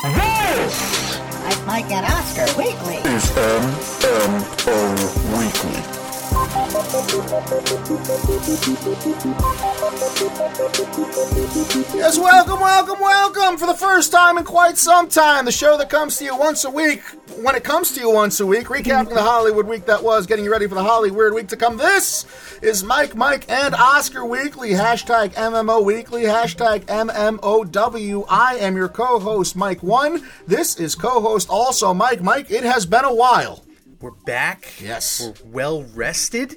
This, Mike, Mike, and Oscar Weekly. is MMO Weekly. Yes, welcome, welcome, welcome for the first time in quite some time. The show that comes to you once a week. When it comes to you once a week, recapping the Hollywood week that was, getting you ready for the Holly Weird week to come. This is Mike, Mike, and Oscar Weekly. Hashtag MMO Weekly. Hashtag MMOW. I am your co-host, Mike One. This is co-host also Mike. Mike, it has been a while. We're back. Yes. We're well rested.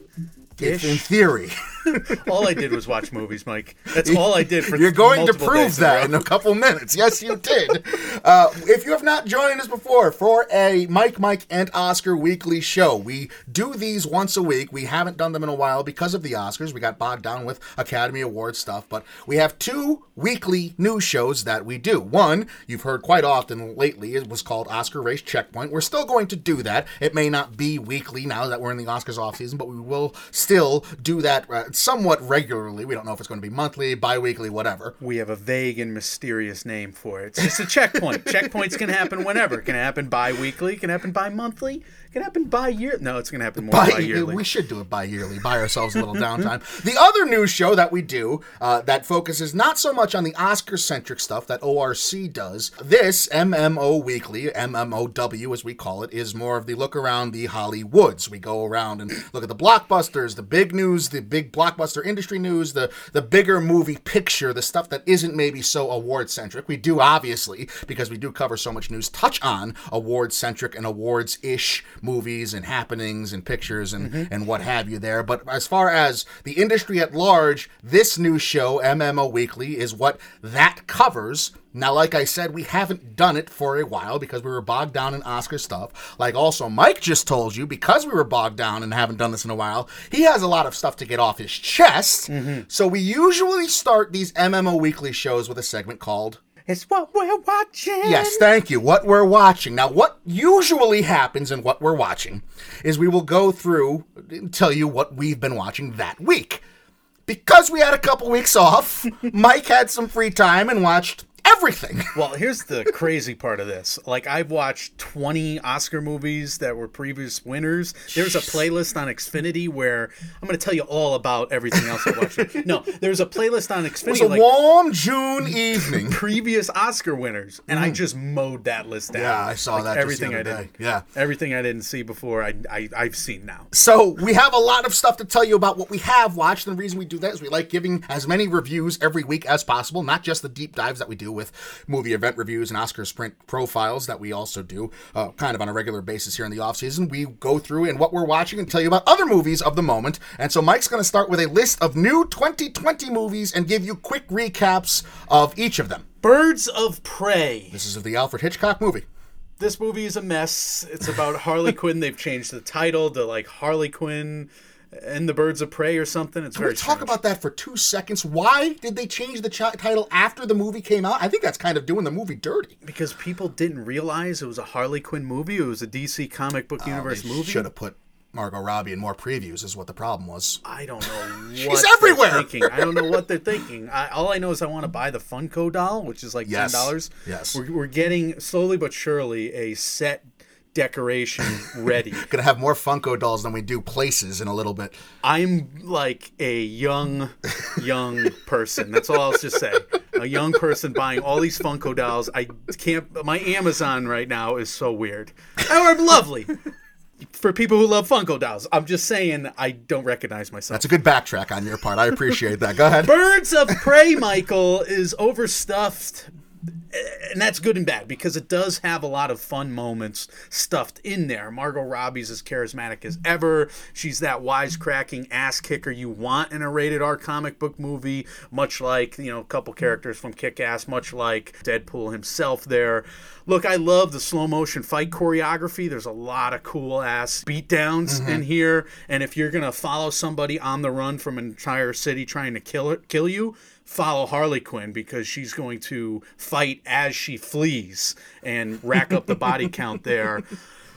If in theory. all I did was watch movies, Mike. That's all I did for You're going to prove days in a that in a couple minutes. Yes, you did. uh, if you have not joined us before for a Mike, Mike, and Oscar weekly show, we do these once a week. We haven't done them in a while because of the Oscars. We got bogged down with Academy Award stuff, but we have two weekly news shows that we do. One, you've heard quite often lately, it was called Oscar Race Checkpoint. We're still going to do that. It may not be weekly now that we're in the Oscars off season, but we will still do that uh, somewhat regularly. We don't know if it's going to be monthly, bi weekly, whatever. We have a vague and mysterious name for it. It's just a checkpoint. Checkpoints can happen whenever. It can happen bi-weekly. It can happen bi-monthly. It can happen bi-year. No, it's going to happen more Bi- bi-yearly. we should do it bi-yearly, buy ourselves a little downtime. The other news show that we do uh, that focuses not so much on the Oscar-centric stuff that ORC does. This MMO Weekly, MMOW as we call it, is more of the look around the Hollywoods. We go around and look at the blockbusters, the big news, the big blockbuster industry news, the the bigger movie picture, the stuff that isn't maybe so award-centric. We do obviously because we do cover so much news, touch on award-centric and awards-ish movies and happenings and pictures and, mm-hmm. and what have you there. But as far as the industry at large, this new show, MMO Weekly, is what that covers. Now, like I said, we haven't done it for a while because we were bogged down in Oscar stuff. Like also Mike just told you, because we were bogged down and haven't done this in a while, he has a lot of stuff to get off his chest. Mm-hmm. So we usually start these MMO Weekly shows with a segment called What we're watching. Yes, thank you. What we're watching. Now, what usually happens in what we're watching is we will go through and tell you what we've been watching that week. Because we had a couple weeks off, Mike had some free time and watched everything. Well, here's the crazy part of this. Like, I've watched 20 Oscar movies that were previous winners. There's a playlist on Xfinity where I'm going to tell you all about everything else I watched. No, there's a playlist on It was a like, warm June evening. previous Oscar winners, and I just mowed that list down. Mm. Yeah, I saw Like, that Everything I day. didn't. Yeah. everything I didn't see before, I, I I've seen now. So we have a lot of stuff to tell you about what we have watched. And the reason we do that is we like giving as many reviews every week as possible, not just the deep dives that we do with movie event reviews and Oscar sprint profiles that we also do uh, kind of on a regular basis here in the off season. We go through and what we're watching and tell you about other movies of the moment. And so Mike's going to start with a list of new 2020 movies and give you quick recaps of each of them. Birds of Prey. This is the Alfred Hitchcock movie. This movie is a mess. It's about Harley Quinn. They've changed the title to like Harley Quinn and the Birds of Prey or something. It's Can very we talk strange. about that for two seconds? Why did they change the ch- title after the movie came out? I think that's kind of doing the movie dirty. because people didn't realize it was a Harley Quinn movie. It was a DC comic book oh, universe movie. Should have put Margot Robbie in more previews. Is what the problem was. I don't know. She's what everywhere. They're thinking. I don't know what they're thinking. I, all I know is I want to buy the Funko doll, which is like ten Yes. dollars. Yes. we're, we're getting slowly but surely a set decoration ready. Gonna have more Funko dolls than we do places in a little bit. I'm like a young, young person. That's all I'll just say. A young person buying all these Funko dolls. I can't. My Amazon right now is so weird. Oh, I'm lovely. For people who love Funko dolls, I'm just saying I don't recognize myself. That's a good backtrack on your part. I appreciate that. Go ahead. Birds of Prey, Michael, is overstuffed. And that's good and bad because it does have a lot of fun moments stuffed in there. Margot Robbie's as charismatic as ever. She's that wisecracking ass kicker you want in a rated R comic book movie, much like, you know, a couple characters from Kick Ass, much like Deadpool himself there. Look, I love the slow motion fight choreography. There's a lot of cool ass beatdowns mm-hmm. in here. And if you're going to follow somebody on the run from an entire city trying to kill it, kill you, follow Harley Quinn because she's going to fight as she flees and rack up the body count there.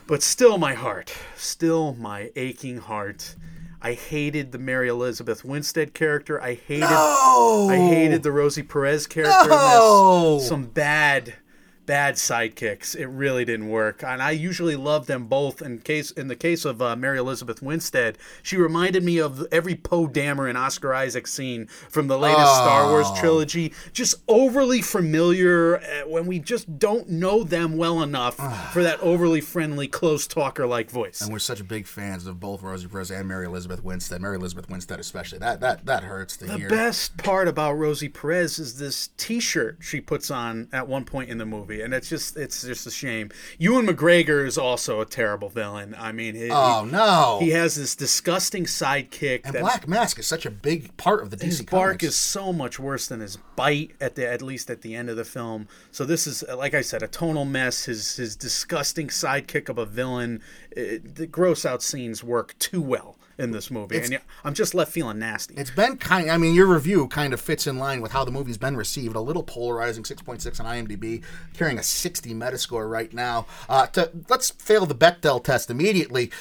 But still, my heart, still my aching heart. I hated the Mary Elizabeth Winstead character. I hated, I hated the Rosie Perez character. No! Some bad, bad sidekicks. It really didn't work, and I usually love them both. In case in the case of uh, Mary Elizabeth Winstead, she reminded me of every Poe Dameron and Oscar Isaac scene from the latest Star Wars Oh. trilogy. Just overly familiar uh, when we just don't know them well enough for that overly friendly, close talker like voice. And we're such big fans of both Rosie Perez and Mary Elizabeth Winstead. Mary Elizabeth Winstead, especially. That that that hurts to The hear. The best part about Rosie Perez is this T-shirt she puts on at one point in the movie, and it's just it's just a shame. Ewan McGregor is also a terrible villain. I mean, he, Oh no! he has this disgusting sidekick and that Black Mask is such a big part of the DC his bark comics. is so much worse than his bite at the at least at the end of the film. So this is like I said, a tonal mess. His his disgusting sidekick of a villain. It, the gross out scenes work too well in this movie, and I'm just left feeling nasty. It's been kind. I mean, your review kind of fits in line with how the movie's been received. A little polarizing, six point six on IMDb, carrying a sixty Metascore right now. Uh, to let's fail the Bechdel test immediately.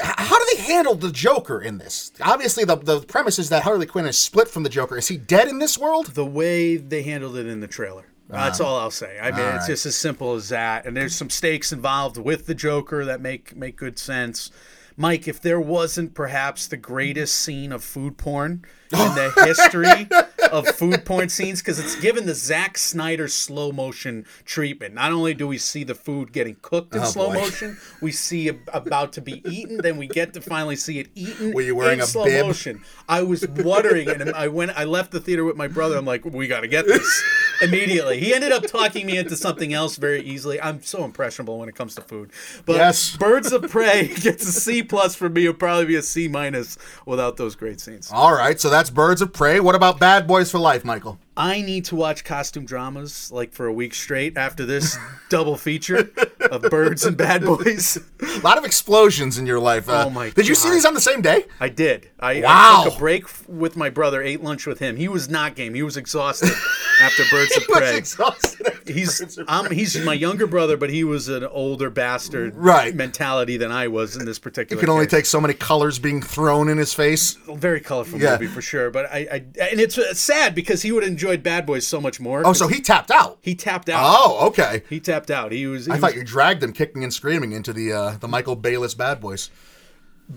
How do they handle the Joker in this? Obviously, the the premise is that Harley Quinn is split from the Joker. Is he dead in this world? the way they handled it in the trailer. That's all I'll say. I mean, it's right. just as simple as that. And there's some stakes involved with the Joker that make make good sense. Mike, if there wasn't perhaps the greatest scene of food porn in the history of food porn scenes, because it's given the Zack Snyder slow motion treatment. Not only do we see the food getting cooked in Oh, slow boy. motion, we see it about to be eaten, then we get to finally see it eaten Were you wearing in a slow bib? motion. I was wondering, and I went. I left the theater with my brother. I'm like, we got to get this immediately. He ended up talking me into something else very easily. I'm so impressionable when it comes to food. But Yes. Birds of Prey gets a C plus for me. It'll probably be a C minus without those great scenes. All right, so that's Birds of Prey. What about Bad Boys for Life, Michael? I need to watch costume dramas like for a week straight after this double feature of Birds and Bad Boys. A lot of explosions in your life. Uh, Oh, my Did you see these on the same day? I did. I, Wow. I took a break with my brother, ate lunch with him. He was not game. He was exhausted after Birds of Prey. exhausted He's I'm, he's my younger brother, but he was an older bastard Right. mentality than I was in this particular. You can only case. take so many colors being thrown in his face. very colorful Yeah. movie for sure. But I, I and it's uh, sad because he would have enjoyed Bad Boys so much more. Oh, so he tapped out. he tapped out. Oh, okay. He tapped out. He was. He I was thought you dragged him kicking and screaming into the uh, the Michael Bayless Bad Boys.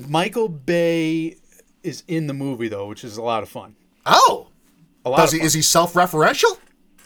Michael Bay is in the movie though, which is a lot of fun. Oh, A lot does he? fun. Is he self-referential?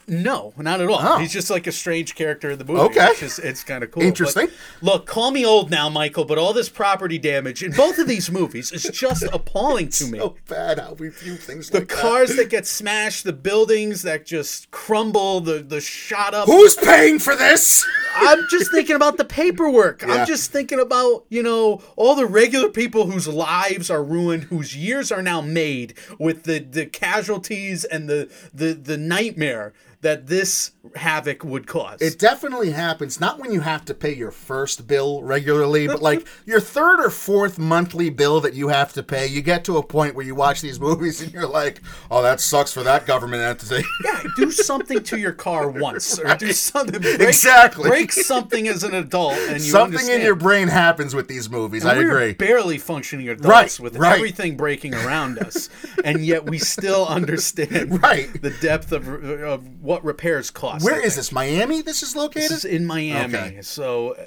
No, not at all. Oh. He's just like a strange character in the movie. Okay. Is, it's kind of cool. Interesting. But look, call me old now, Michael, but all this property damage in both of these movies is just appalling to me. So bad how we view things the like that. cars that get smashed, the buildings that just crumble, the the shot up. Who's paying for this? I'm just thinking about the paperwork. Yeah. I'm just thinking about, you know, all the regular people whose lives are ruined, whose years are now made with the, the casualties and the, the, the nightmare that this havoc would cause. It definitely happens. Not when you have to pay your first bill regularly, but like your third or fourth monthly bill that you have to pay. You get to a point where you watch these movies and you're like, "Oh, that sucks for that government entity." yeah, do something to your car once, or do something. Break, Exactly. Break something as an adult, and you Something in your brain happens with these movies. I we're agree. barely functioning adults Right, with right. everything breaking around us, and yet we still understand Right. the depth of, of what repairs cost. Where I this? Miami? This is located. This is in Miami. Okay. So uh,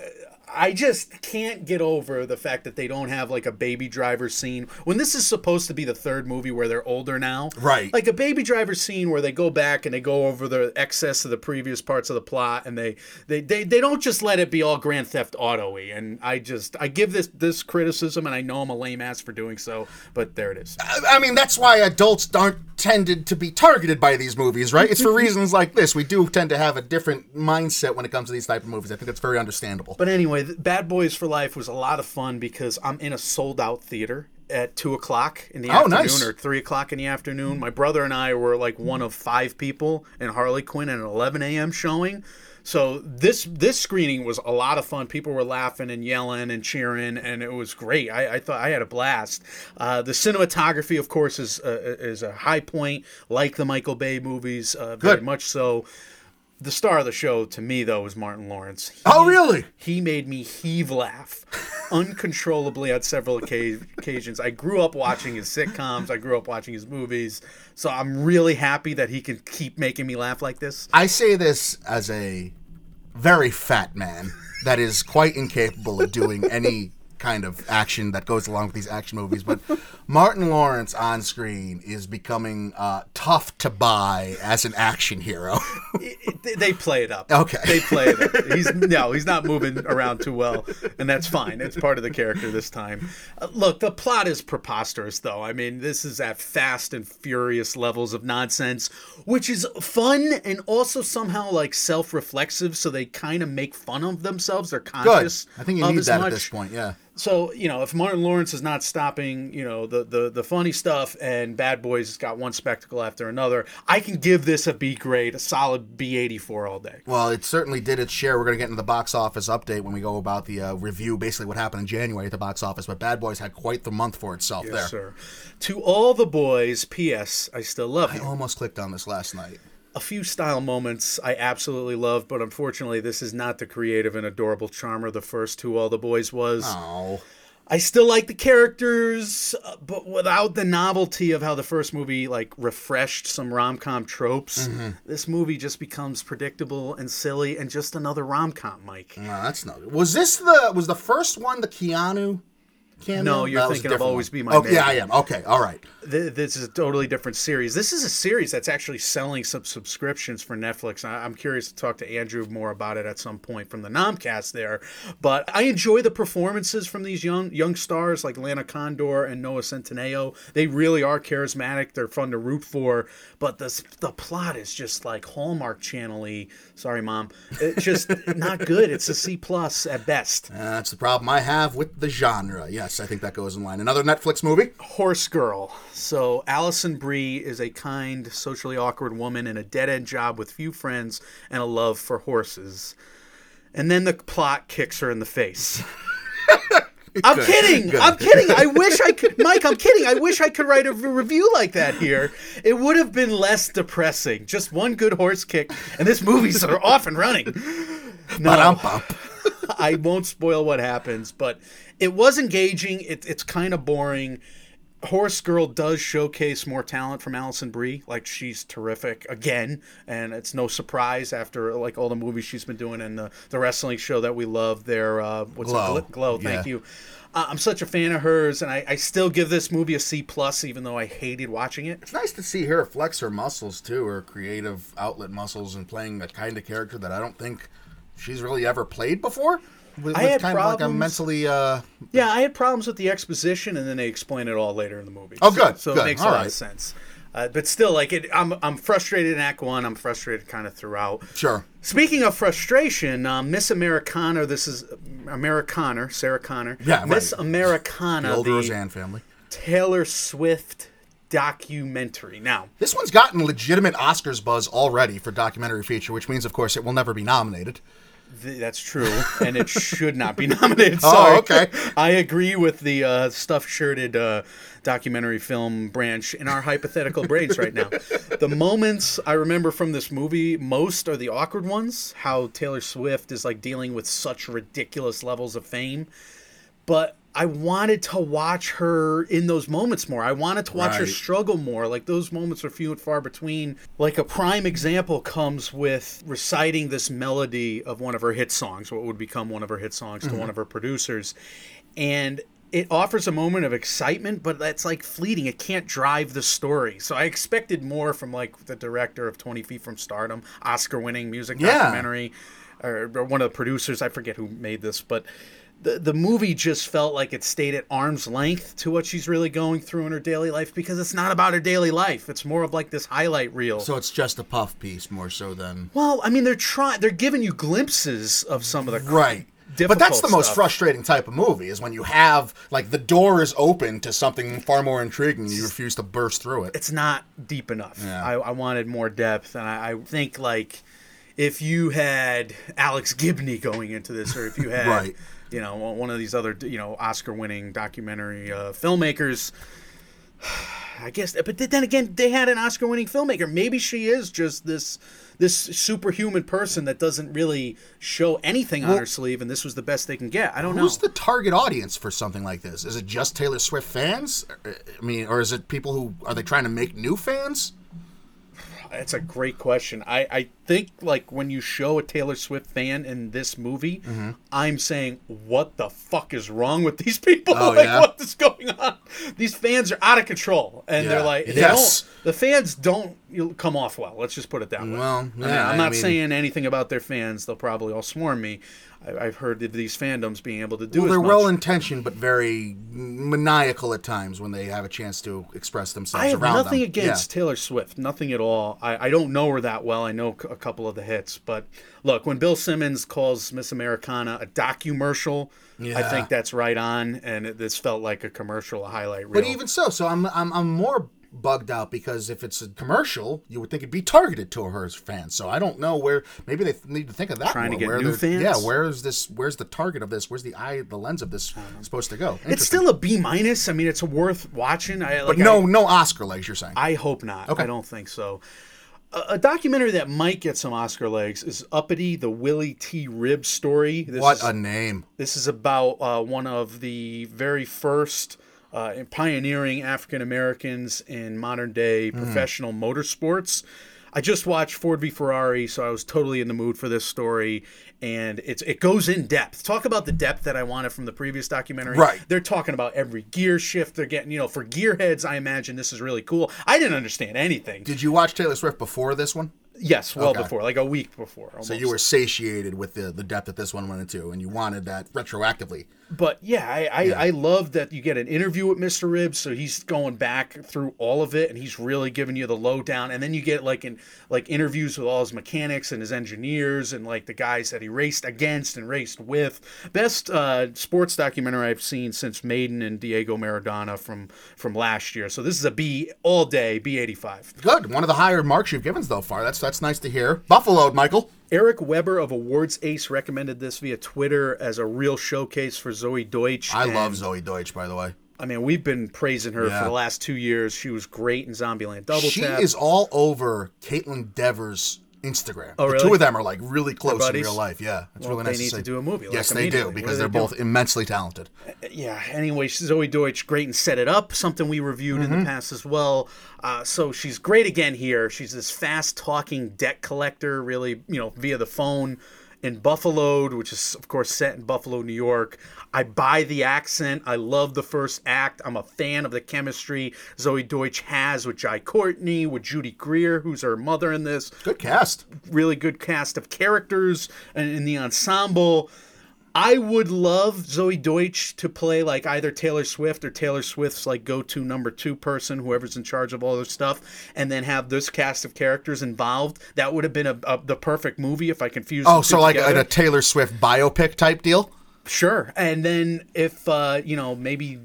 I just can't get over the fact that they don't have like a baby driver scene when this is supposed to be the third movie where they're older now. Right. Like a baby driver scene where they go back and they go over the excess of the previous parts of the plot and they they they, they don't just let it be all Grand Theft Auto-y. And I just I give this this criticism and I know I'm a lame ass for doing so, but there it is. I- I mean, that's why adults aren't tended to be targeted by these movies, right? It's for reasons like this. We do tend to have a different mindset when it comes to these type of movies. I think that's very understandable. But anyway, th- Bad Boys for Life was a lot of fun because I'm in a sold out theater at two o'clock in the Oh, afternoon nice. or three o'clock in the afternoon. My brother and I were like one of five people in Harley Quinn at an 11 a.m. showing. So this this screening was a lot of fun. People were laughing and yelling and cheering, and it was great. I, I thought I had a blast. Uh, the cinematography, of course, is uh, is a high point, like the Michael Bay movies, uh, very Good. much so. The star of the show to me though was Martin Lawrence. Oh, he- Oh, really? He made me heave laugh uncontrollably on several occasions. I grew up watching his sitcoms. I grew up watching his movies. So I'm really happy that he can keep making me laugh like this. I say this as a very fat man that is quite incapable of doing any kind of action that goes along with these action movies. But Martin Lawrence on screen is becoming uh, tough to buy as an action hero. They- they play it up. Okay. They play it up. He's no, he's not moving around too well, and that's fine. It's part of the character this time. Uh, look, the plot is preposterous, though. I mean, this is at fast and furious levels of nonsense, which is fun and also somehow like self-reflexive. So they kind of make fun of themselves. They're conscious. Good. I think you need that much. at this point. Yeah. So you know, if Martin Lawrence is not stopping, you know, the the the funny stuff, and Bad Boys has got one spectacle after another, I can give this a B grade, a solid B eighty four all day. Well, it certainly did its share. We're going to get into the box office update when we go about the uh, review, basically what happened in January at the box office. But Bad Boys had quite the month for itself there. Sir. To all the boys, P.S. I still love I you. I almost clicked on this last night. A few style moments I absolutely love, but unfortunately, this is not the creative and adorable charmer the first To All the Boys was. Oh. I still like the characters, uh, but without the novelty of how the first movie like refreshed some rom com tropes. Mm-hmm. This movie just becomes predictable and silly and just another rom com, Mike. No, that's not. Was this the was the first one the Keanu? Cameo? No, you're That thinking of Always. Be My Oh, Man. yeah, I am. Okay, all right. Th- This is a totally different series. This is a series that's actually selling some subscriptions for Netflix. I- I'm curious to talk to Andrew more about it at some point from the Nomcast there. But I enjoy the performances from these young young stars like Lana Condor and Noah Centineo. They really are charismatic. They're fun to root for. But the the plot is just like Hallmark Channel-y. Sorry, mom. It's just not good. It's a C plus at best. Uh, that's the problem I have with the genre. Yes, I think that goes in line. Another Netflix movie. Horse Girl. So Alison Brie is a kind, socially awkward woman in a dead-end job with few friends and a love for horses. And then the plot kicks her in the face. I'm Good, kidding. good. I'm kidding. I wish I could, Mike. I'm kidding. I wish I could write a review like that here. It would have been less depressing. Just one good horse kick, and this movie's are off and running. No. I won't spoil what happens, but it was engaging. It, it's kind of boring. Horse Girl does showcase more talent from Alison Brie. Like she's terrific again, and it's no surprise after like all the movies she's been doing and the, the wrestling show that we love. There, uh, what's Glow. it? Gl- Glow. Thank Yeah. you. Uh, I'm such a fan of hers, and I, I still give this movie a C plus, even though I hated watching it. It's nice to see her flex her muscles too, her creative outlet muscles, and playing the kind of character that I don't think she's really ever played before. With, I had kind of like a problems- mentally. Uh, Yeah, I had problems with the exposition, and then they explain it all later in the movie. Oh, good, So good, it makes all a lot right. of sense. Uh, but still, like it, I'm I'm frustrated in Act One. I'm frustrated kind of throughout. sure. Speaking of frustration, um, Miss Americana. This is Americana, Sarah Connor. Yeah, Miss right. Americana, The old the Roseanne family. Taylor Swift documentary. Now, This one's gotten legitimate Oscars buzz already for documentary feature, which means, of course, it will never be nominated. Th- That's true, and it should not be nominated. Oh, okay. I agree with the uh, stuffed shirted uh, documentary film branch in our hypothetical brains right now. The moments I remember from this movie most are the awkward ones. How Taylor Swift is like dealing with such ridiculous levels of fame, but. I wanted to watch her in those moments more. I wanted to watch her struggle more. Like those moments are few and far between. Like a prime example comes with reciting this melody of one of her hit songs, what would become one of her hit songs to mm-hmm. one of her producers. And it offers a moment of excitement, but that's like fleeting. It can't drive the story. So I expected more from like the director of 20 Feet from Stardom, Oscar winning music Yeah. documentary, or, or one of the producers. I forget who made this, but the, the movie just felt like it stayed at arm's length to what she's really going through in her daily life because it's not about her daily life. It's more of like this highlight reel. So it's just a puff piece more so than. well, I mean, they're trying, they're giving you glimpses of some of the Right. But that's the most stuff. frustrating type of movie is when you have like the door is open to something far more intriguing and you refuse to burst through it. it's not deep enough. Yeah. I, I wanted more depth, and I, I think like if you had Alex Gibney going into this, or if you had Right. You know one of these other you know Oscar-winning documentary uh, filmmakers. I guess, but then again, they had an Oscar-winning filmmaker. Maybe she is just this this superhuman person that doesn't really show anything on her sleeve, and this was the best they can get. I don't know. Who's the target audience for something like this? Is it just Taylor Swift fans? I mean, or is it people who are they trying to make new fans? That's a great question. I, I think like when you show a Taylor Swift fan in this movie, Mm-hmm. I'm saying, what the fuck is wrong with these people? Oh, like yeah? what is going on? These fans are out of control, and Yeah. they're like, they Yes. don't, the fans don't come off well. Let's just put it that way. Well, I mean, yeah, I'm I not mean- saying anything about their fans. They'll probably all swarm me. I, I've heard of these fandoms being able to do Well, they're well intentioned, but very maniacal at times when they have a chance to express themselves I have nothing them. against Taylor Swift, nothing at all. I, I don't know her that well. I know a couple of the hits, but look, when Bill Simmons calls Miss Americana a documercial, I Yeah. think that's right on, and it, this felt like a commercial, a highlight reel. But even so, so I'm I'm I'm more bugged out because if it's a commercial, you would think it'd be targeted to her fans. So I don't know where. Maybe they need to think of that. Trying to get where new fans? Yeah, where is this? Where's the target of this? Where's the eye, the lens of this supposed to go? it's still a B minus. I mean, it's worth watching. I, like, but no I, no Oscar legs. You're saying? I hope not. Okay. I don't think so. A, a documentary that might get some Oscar legs is Uppity, the Willy T. Ribbs story. This what is, a name! This is about uh, one of the very first uh, pioneering African Americans in modern day professional motorsports. I just watched Ford v Ferrari, so I was totally in the mood for this story, and it's it goes in depth. Talk about the depth that I wanted from the previous documentary. Right. They're talking about every gear shift they're getting. You know, for gearheads, I imagine this is really cool. I didn't understand anything. Did you watch Taylor Swift before this one? Yes, well Okay. before, like a week before. So you were satiated with the the depth that this one went into, and you wanted that retroactively. but yeah, I I, I love that you get an interview with Mr. Ribbs, so he's going back through all of it, and he's really giving you the lowdown, and then you get like in like interviews with all his mechanics and his engineers and like the guys that he raced against and raced with. Best uh, sports documentary I've seen since Maiden and Diego Maradona from from last year. So this is a B all day B eighty five. Good. One of the higher marks you've given so far. That's that's nice to hear. Buffaloed, Michael. Eric Weber of Awards Ace recommended this via Twitter as a real showcase for Zoey Deutch. I and- love Zoey Deutch, by the way. I mean, we've been praising her Yeah. for the last two years. She was great in Zombieland Double She Tap. is all over Kaitlyn Dever's Instagram. Oh, The really? two of them are like really close in real life. Yeah, it's Well, really nice. they need to to do a movie, like, yes, they do because are they're they both immensely talented. yeah. Anyway, Zoey Deutch, great and set it up. Something we reviewed Mm-hmm. in the past as well. Uh, so she's great again here. She's this fast talking debt collector, really, you know, via the phone in Buffalo, which is of course set in Buffalo, New York. I buy the accent. I love the first act. I'm a fan of the chemistry Zoey Deutch has with Jai Courtney, with Judy Greer, who's her mother in this Good cast. really good cast of characters and in the ensemble. I would love Zoey Deutch to play like either Taylor Swift or Taylor Swift's like go-to number two person, whoever's in charge of all this stuff, and then have this cast of characters involved. That would have been a, a the perfect movie if I confused. Oh, so like a, a Taylor Swift biopic type deal? Sure. And then if uh, you know, maybe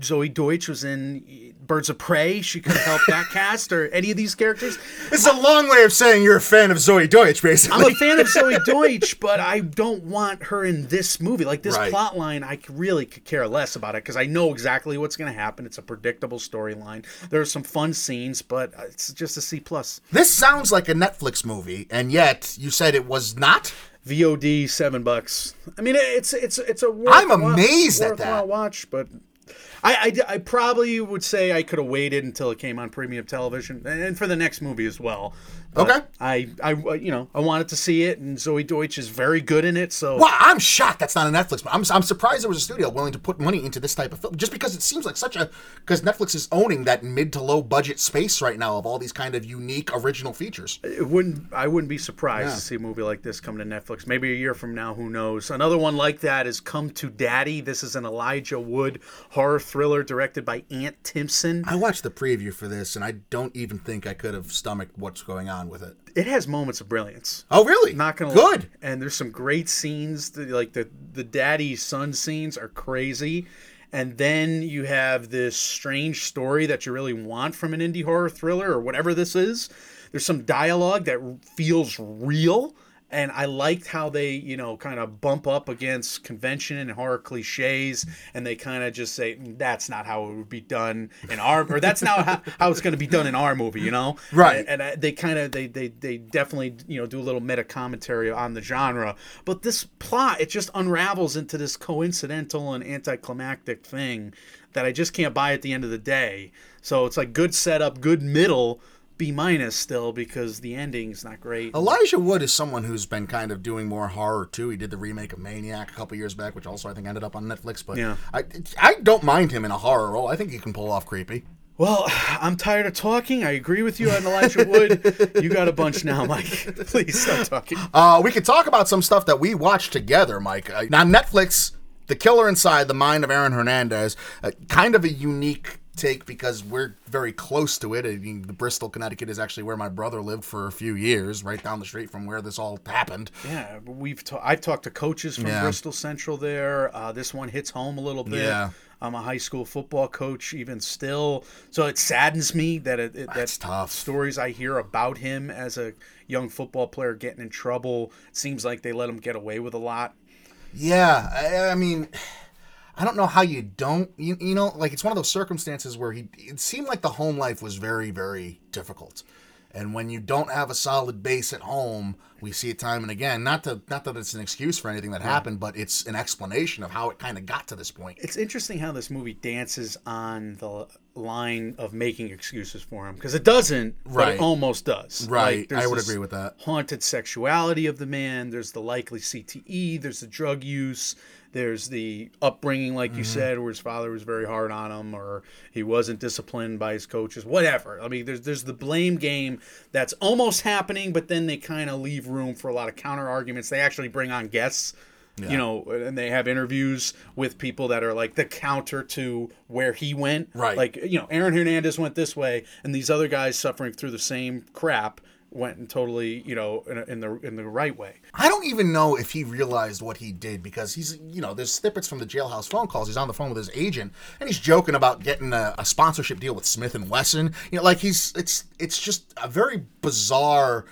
Zoey Deutch was in Birds of Prey, she could help that cast or any of these characters. It's a long way of saying you're a fan of Zoey Deutch, basically. I'm a fan of Zoey Deutch, but I don't want her in this movie. Like this Right. plot line, I really could care less about it because I know exactly what's going to happen. It's a predictable storyline. There are some fun scenes, but it's just a C plus. this sounds like a Netflix movie, and yet you said it was not. VOD seven bucks. I mean, it's it's it's a. I'm worthwhile- amazed at that. Watch, but. I, I, I probably would say I could have waited until it came on premium television and for the next movie as well. But Okay. I, I uh, you know I wanted to see it and Zoey Deutch is very good in it so Wow, I'm shocked that's not a Netflix. I'm, I'm surprised there was a studio willing to put money into this type of film, just because it seems like such a because Netflix is owning that mid to low budget space right now of all these kind of unique original features. it wouldn't I wouldn't be surprised to see a movie like this come to Netflix. Maybe a year from now, who knows? Another one like that is Come to Daddy. This is an Elijah Wood horror thriller directed by Ant Timpson. I watched the preview for this, and I don't even think I could have stomached what's going on with it. It has moments of brilliance. Oh, really? Not gonna lie. good. lie. And there's some great scenes. that- Like the the daddy son scenes are crazy. And then you have this strange story that you really want from an indie horror thriller or whatever this is. There's some dialogue that feels real. And I liked how they, you know, kind of bump up against convention and horror cliches, and they kind of just say "Mm, that's not how it would be done in our, or that's not how, how it's going to be done in our movie, you know? Right. And, I, they kind of they, they they definitely you know do a little meta commentary on the genre but this plot it just unravels into this coincidental and anticlimactic thing that i just can't buy at the end of the day so it's like good setup good middle B minus still because the ending's not great. Elijah Wood is someone who's been kind of doing more horror too. He did the remake of Maniac a couple years back, which also I think ended up on Netflix. But Yeah. I I don't mind him in a horror role. I think he can pull off creepy. Well, I'm tired of talking. I agree with you on Elijah Wood. you got a bunch now, Mike. Please stop talking. Uh, we could talk about some stuff that we watched together, Mike. Uh, now, Netflix, The Killer Inside, The Mind of Aaron Hernandez, uh, kind of a unique take because we're very close to it. I mean, Bristol, Connecticut is actually where my brother lived for a few years, right down the street from where this all happened. Yeah, we've ta- I've talked to coaches from Yeah. Bristol Central there. Uh, this one hits home a little bit. Yeah. I'm a high school football coach, even still. So it saddens me that it, it That's that tough. stories I hear about him as a young football player getting in trouble. It seems like they let him get away with a lot. Yeah, I, I mean, I don't know how you don't. You, you know, like it's one of those circumstances where he. It seemed like the home life was very, very difficult, and when you don't have a solid base at home, we see it time and again. Not to, not that it's an excuse for anything that happened, but it's an explanation of how it kind of got to this point. It's interesting how this movie dances on the line of making excuses for him because it doesn't, but Right. it almost does. Right, there's I would this agree with that. Haunted sexuality of the man. There's the likely CTE. There's the drug use. There's the upbringing, like Mm-hmm. you said, where his father was very hard on him, or he wasn't disciplined by his coaches. Whatever. I mean, there's there's the blame game that's almost happening, but then they kind of leave room for a lot of counter arguments. They actually bring on guests you know, and they have interviews with people that are like the counter to where he went. Right. Like, you know, Aaron Hernandez went this way, and these other guys suffering through the same crap went and totally, you know, in, in the in the right way. I don't even know if he realized what he did because he's, you know, there's snippets from the jailhouse phone calls. He's on the phone with his agent and he's joking about getting a, a sponsorship deal with Smith and Wesson. You know, like he's, it's, it's just a very bizarre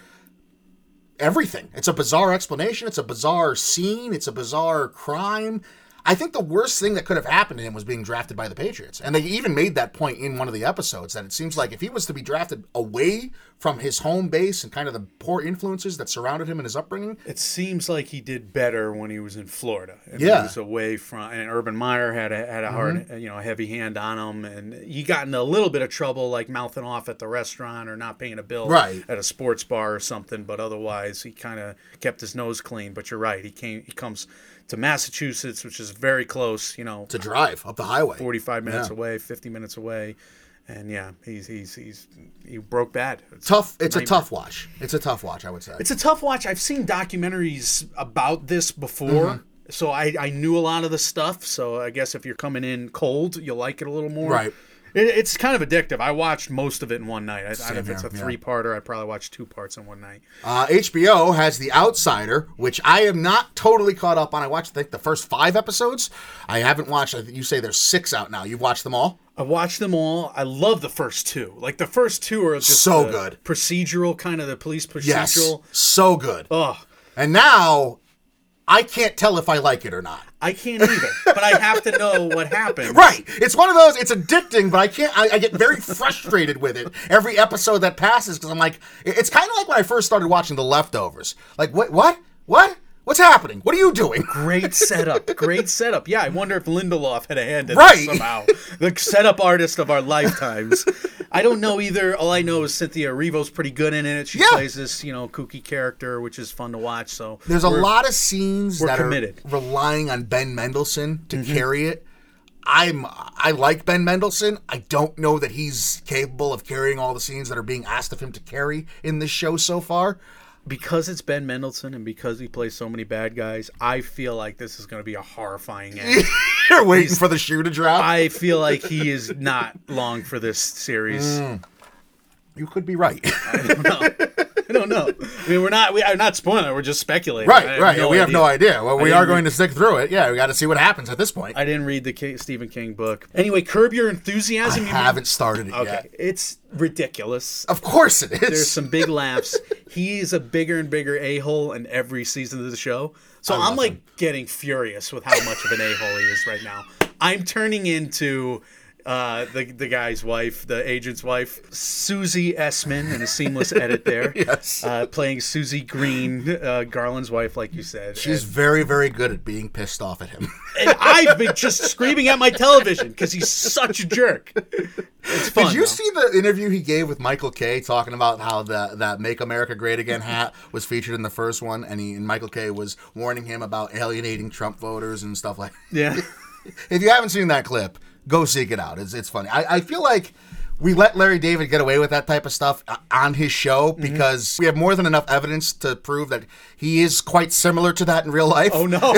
everything. It's a bizarre explanation. It's a bizarre scene. It's a bizarre crime. I think the worst thing that could have happened to him was being drafted by the Patriots. And they even made that point in one of the episodes that it seems like if he was to be drafted away from his home base and kind of the poor influences that surrounded him in his upbringing, It seems like he did better when he was in Florida. And Yeah. he was away from. And Urban Meyer had a had a hard, Mm-hmm. you know, heavy hand on him, and he got in a little bit of trouble, like mouthing off at the restaurant or not paying a bill Right. at a sports bar or something. But otherwise, he kind of kept his nose clean. But you're right. He came. He comes to Massachusetts, which is very close. You know, to drive up the highway. 45 minutes Yeah. away, 50 minutes away. And yeah, he's he's he's he broke bad. It's Tough. It's a tough watch. It's a tough watch, I would say. It's a tough watch. I've seen documentaries about this before. Mm-hmm. So I, I knew a lot of the stuff. So I guess if you're coming in cold, you'll like it a little more. Right. It, it's kind of addictive. I watched most of it in one night. I, I, if it's a yeah. three-parter, I'd probably watch two parts in one night. Uh, HBO has The Outsider, which I am not totally caught up on. I watched, I think, the first five episodes. I haven't watched. You say there's six out now. You've watched them all. I watched them all. I love the first two. Like the first two are just So good. procedural kind of the police procedural. Yes, so good. Oh, And now, I can't tell if I like it or not. I can't either. but I have to know what happened. Right. It's one of those. It's addicting, but I can't. I, I get very frustrated with it every episode that passes because I'm like, it's kind of like when I first started watching The Leftovers. Like, what? What? What? What's happening? What are you doing? Great setup. Great setup. Yeah, I wonder if Lindelof had a hand in Right. this somehow. The setup artist of our lifetimes. I don't know either. All I know is Cynthia Erivo's pretty good in it. She Yeah. plays this, you know, kooky character, which is fun to watch. So There's a lot of scenes that committed. Mm-hmm. are relying on Ben Mendelsohn to carry it. I'm I like Ben Mendelsohn. I don't know that he's capable of carrying all the scenes that are being asked of him to carry in this show so far. Because it's Ben Mendelsohn and because he plays so many bad guys. I feel like this is going to be a horrifying end. You're waiting for the shoe to drop. I feel like he is not long for this series. Mm. you could be right. I don't know. I mean, we're not we are not spoiling. it, We're just speculating. Right, right. no we have no idea. Well, we are going read- to stick through it. Yeah, we got to see what happens at this point. I, I didn't read the K- Stephen King book. Anyway, Curb Your Enthusiasm. you haven't started it Okay, yet. it's ridiculous. Of course it is. There's some big laughs. He's a bigger and bigger a hole in every season of the show. So I'm like him. getting furious with how much of an a hole he is right now. I'm turning into uh, the the guy's wife, the agent's wife, Susie Essman, in a seamless edit there. Yes. uh, playing Susie Green, uh, Garlin's wife, like you said. She's very, very good at being pissed off at him. and I've been just screaming at my television because he's such a jerk. It's fun. Did you though. see the interview he gave with Michael Kay talking about how the that "Make America Great Again" hat was featured in the first one, and he and Michael Kay was warning him about alienating Trump voters and stuff like. Yeah. If you haven't seen that clip, go seek it out. It's it's funny. I, I feel like we let Larry David get away with that type of stuff uh, on his show Mm-hmm. because we have more than enough evidence to prove that he is quite similar to that in real life. Oh no.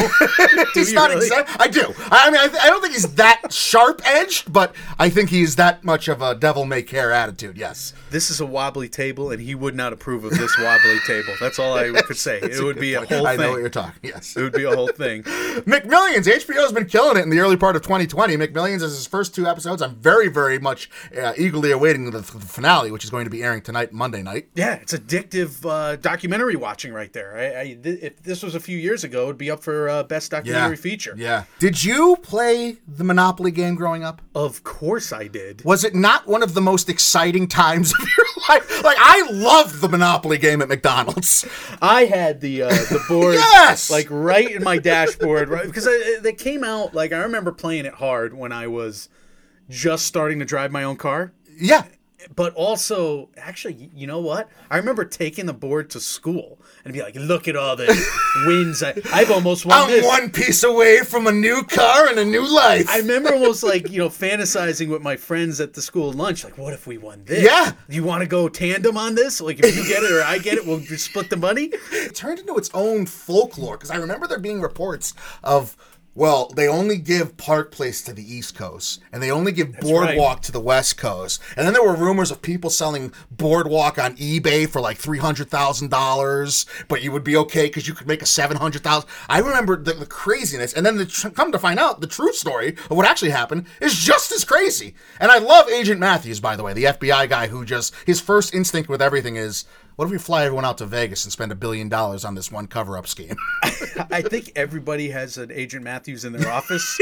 He's not really? exact. I do. I mean, I, th- I don't think he's that sharp edged, but I think he's that much of a devil may care attitude. Yes. This is a wobbly table, and he would not approve of this wobbly table. That's all I could say. It would be a whole I thing. know what you're talking. Yes. It would be a whole thing. McMillions. HBO's been killing it in the early part of 2020. McMillions is his first two episodes. I'm very, very much uh, eagerly awaiting the, the finale, which is going to be airing tonight, Monday night. Yeah, it's addictive uh, documentary watching right there. I, I, th- if this was a few years ago, it'd be up for uh, best documentary feature. Yeah. Did you play the Monopoly game growing up? Of course, I did. Was it not one of the most exciting times of your life? Like I loved the Monopoly game at McDonald's. I had the uh, the board Yes! like right in my dashboard, right? Because I, they came out like I remember playing it hard when I was just starting to drive my own car. Yeah. But also, actually, you know what? I remember taking the board to school and be like, "Look at all the wins! I, I've almost won I'm this." one piece away from a new car and a new life. I remember almost like you know fantasizing with my friends at the school lunch, like, "What if we won this? Yeah. you want to go tandem on this? Like, if you get it or I get it, we'll just split the money." it turned into its own folklore because I remember there being reports of. Well, they only give Park Place to the East Coast, and they only give Boardwalk to the West Coast. And then there were rumors of people selling Boardwalk on eBay for like three hundred thousand dollars, but you would be okay because you could make a seven hundred thousand. I remember the, the craziness, and then the tr- come to find out, the true story of what actually happened is just as crazy. And I love Agent Matthews, by the way, the FBI guy who just his first instinct with everything is. What if we fly everyone out to Vegas and spend a billion dollars on this one cover up scheme? I think everybody has an Agent Matthews in their office,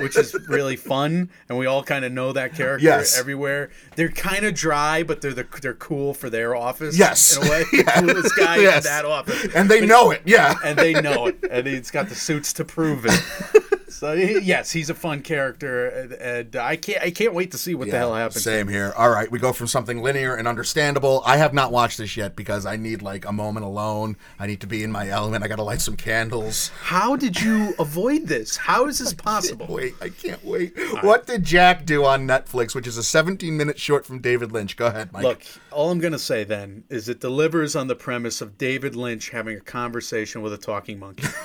which is really fun, and we all kind of know that character Yes. everywhere. They're kind of dry, but they're the, they're cool for their office. Yes. in a way, the coolest guy Yes. in that office, and they know it, yeah. and they know it, and he's got the suits to prove it. So yes, he's a fun character, and, and I can't I can't wait to see what the hell happens. Same here. All right, we go from something linear and understandable. I have not watched this yet because I need like a moment alone. I need to be in my element. I got to light some candles. How did you avoid this? How is this possible? Wait, I can't wait. What did Jack do on Netflix, which is a 17 minute short from David Lynch? Go ahead, Mike. Look, all I'm going to say then is it delivers on the premise of David Lynch having a conversation with a talking monkey.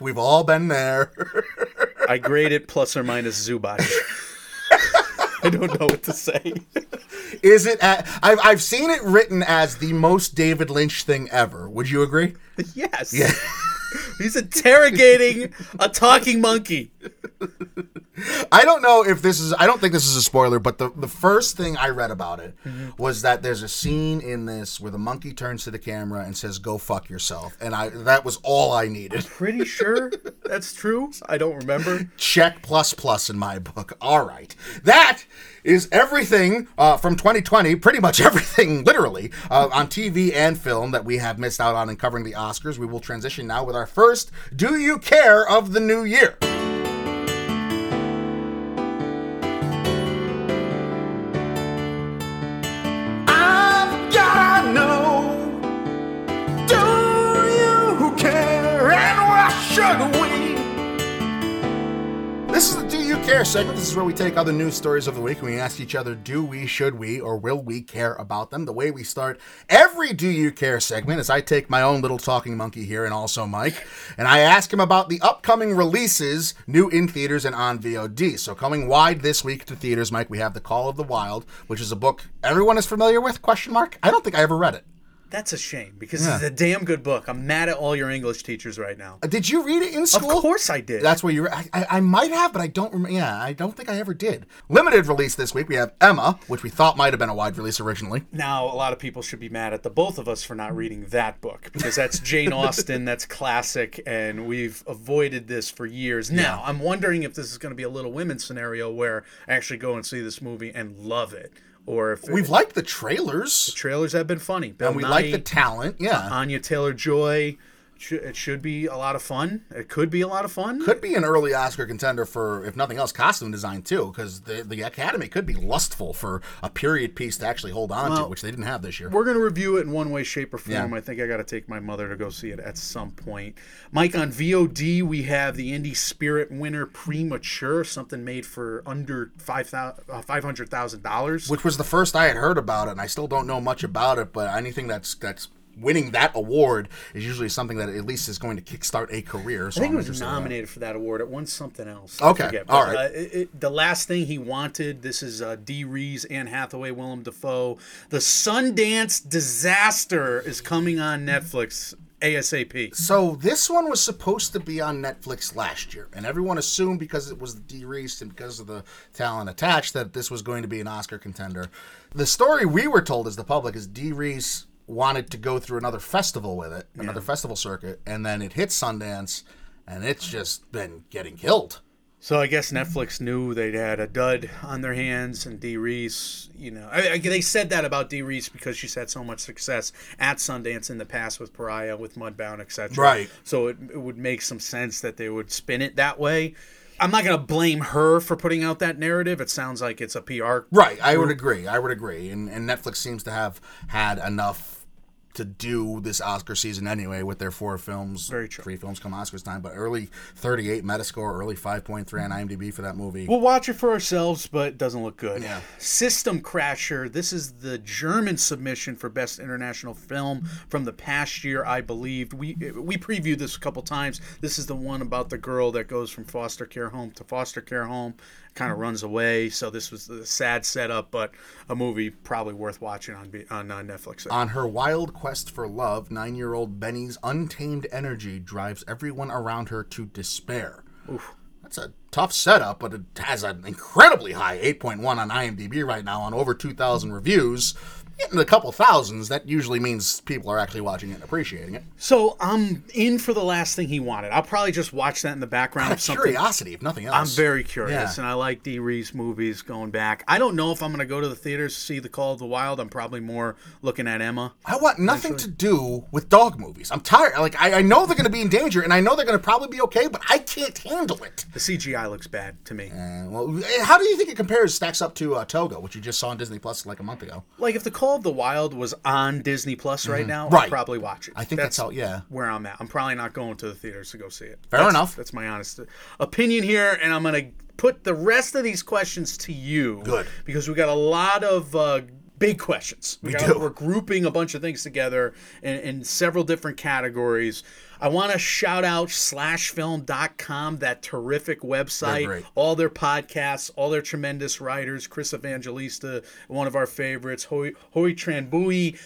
We've all been there. I grade it plus or minus Zubac. I don't know what to say. is it? At, I've I've seen it written as the most David Lynch thing ever. Would you agree? Yes. He's interrogating a talking monkey. I don't know if this is. I don't think this is a spoiler, but the the first thing I read about it Mm-hmm. was that there's a scene in this where the monkey turns to the camera and says, "Go fuck yourself," and I that was all I needed. Pretty sure that's true. I don't remember. Check plus plus in my book. All right, that is everything uh, from 2020. Pretty much everything, literally, uh, on TV and film that we have missed out on in covering the Oscars. We will transition now with our first "Do You Care" of the new year. I've Care segment. This is where we take other news stories of the week and we ask each other, do we, should we, or will we care about them? The way we start every Do You Care segment is I take my own little talking monkey here and also Mike, and I ask him about the upcoming releases, new in theaters and on VOD. So coming wide this week to theaters, Mike, we have The Call of the Wild, which is a book everyone is familiar with, question mark? I don't think I ever read it. That's a shame because Yeah. it's a damn good book. I'm mad at all your English teachers right now. Uh, Did you read it in school? Of course I did. That's where you. I, I, I might have, but I don't. Rem- yeah, I don't think I ever did. Limited release this week. We have Emma, which we thought might have been a wide release originally. Now, a lot of people should be mad at the both of us for not reading that book because that's Jane Austen, that's classic, and we've avoided this for years. Now, I'm wondering if this is going to be a Little Women scenario where I actually go and see this movie and love it, or if We've liked the trailers, The trailers have been funny. Bill and we Nye, like the talent. Yeah, Anya Taylor Joy. It should be a lot of fun. It could be a lot of fun. could be an early Oscar contender for, if nothing else, costume design too, because the the Academy could be lustful for a period piece to actually hold on to, which they didn't have this year. We're going to review it in one way, shape, or form. Yeah. I think I got to take my mother to go see it at some point. Mike, on VOD, we have the Indie Spirit winner Premature, something made for under five uh, $500,000. which was the first I had heard about it, and I still don't know much about it. But anything that's that's winning that award is usually something that at least is going to kickstart a career. So I think it was in that. nominated for that award. It won something else. I Okay, forget. all But, right. Uh, it, it- the last thing he wanted. This is uh, Dee Rees, Anne Hathaway, Willem Dafoe. The Sundance Disaster is coming on Netflix ASAP. So this one was supposed to be on Netflix last year, and everyone assumed because it was Dee Rees and because of the talent attached that this was going to be an Oscar contender. The story we were told as the public is Dee Rees wanted to go through another festival with it, another festival circuit, and then it hit Sundance, and it's just been getting killed. So I guess Netflix knew they'd had a dud on their hands, and Dee Rees, you know, I, I, they said that about Dee Rees because she's had so much success at Sundance in the past with Pariah, with Mudbound, etc. Right. So it, it would make some sense that they would spin it that way. I'm not going to blame her for putting out that narrative. It sounds like it's a PR. Right, I would agree. I would agree. And, and Netflix seems to have had enough to do this Oscar season anyway with their four films. Very true. Three films come Oscars time, but early 38 Metascore, early 5.3 on IMDb for that movie. We'll watch it for ourselves, but it doesn't look good. Yeah. System Crasher. This is the German submission for Best International Film from the past year, I believe. We we previewed this a couple times. This is the one about the girl that goes from foster care home to foster care home, kind of runs away. So this was a sad setup, but a movie probably worth watching on on uh, Netflix. On her wild quest for love, nine year old Benny's untamed energy drives everyone around her to despair. That's a tough setup, but it has an incredibly high 8.1 on IMDb right now on over 2,000 reviews. Getting a couple thousands, that usually means people are actually watching it and appreciating it. So I'm in for the last thing he wanted. I'll probably just watch that in the background of something. curiosity, if nothing else. I'm very curious, Yeah. and I like Dee Rees movies going back. I don't know if I'm going to go to the theaters to see The Call of the Wild. I'm probably more looking at Emma. I want nothing to do with dog movies. I'm tired. Like I, I know they're going to be in danger, and I know they're going to probably be okay, but I can't handle it. The CGI looks bad to me. Uh, well, eh, how do you think it compares, stacks up to uh, Togo, which you just saw on Disney Plus like a month ago? Like if The Call of the Wild was on Disney Plus right now, Mm-hmm. Right. I'd probably watch it. I think that's how- yeah. where I'm at. I'm probably not going to the theaters to go see it. Fair That's- enough. That's my honest opinion here, and I'm going to put the rest of these questions to you. Good. Because we got a lot of. Uh, Big questions. We, do. We're grouping a bunch of things together in, in several different categories. I want to shout out slashfilm.com, that terrific website. All their podcasts, all their tremendous writers. Chris Evangelista, one of our favorites. Hoy, Hoai-Tran Bui,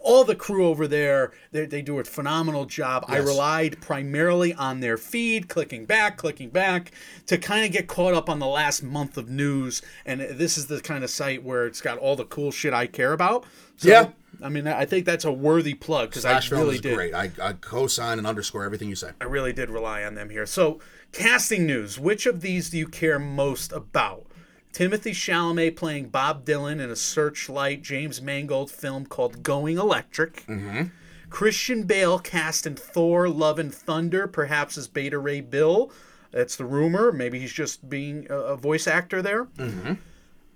all the crew over there. They, they do a phenomenal job. I relied primarily on their feed, clicking back, clicking back, to kind of get caught up on the last month of news. And this is the kind of site where it's got all the cool shit I care about. So, Yeah. I mean, I think that's a worthy plug because I really did. great. I, I co-sign and underscore everything you say. I really did rely on them here. So, casting news. Which of these do you care most about? Timothée Chalamet playing Bob Dylan in a Searchlight James Mangold film called Going Electric. Mm-hmm. Christian Bale cast in Thor: Love and Thunder, perhaps as Beta Ray Bill. That's the rumor. Maybe he's just being a, a voice actor there. Mm-hmm.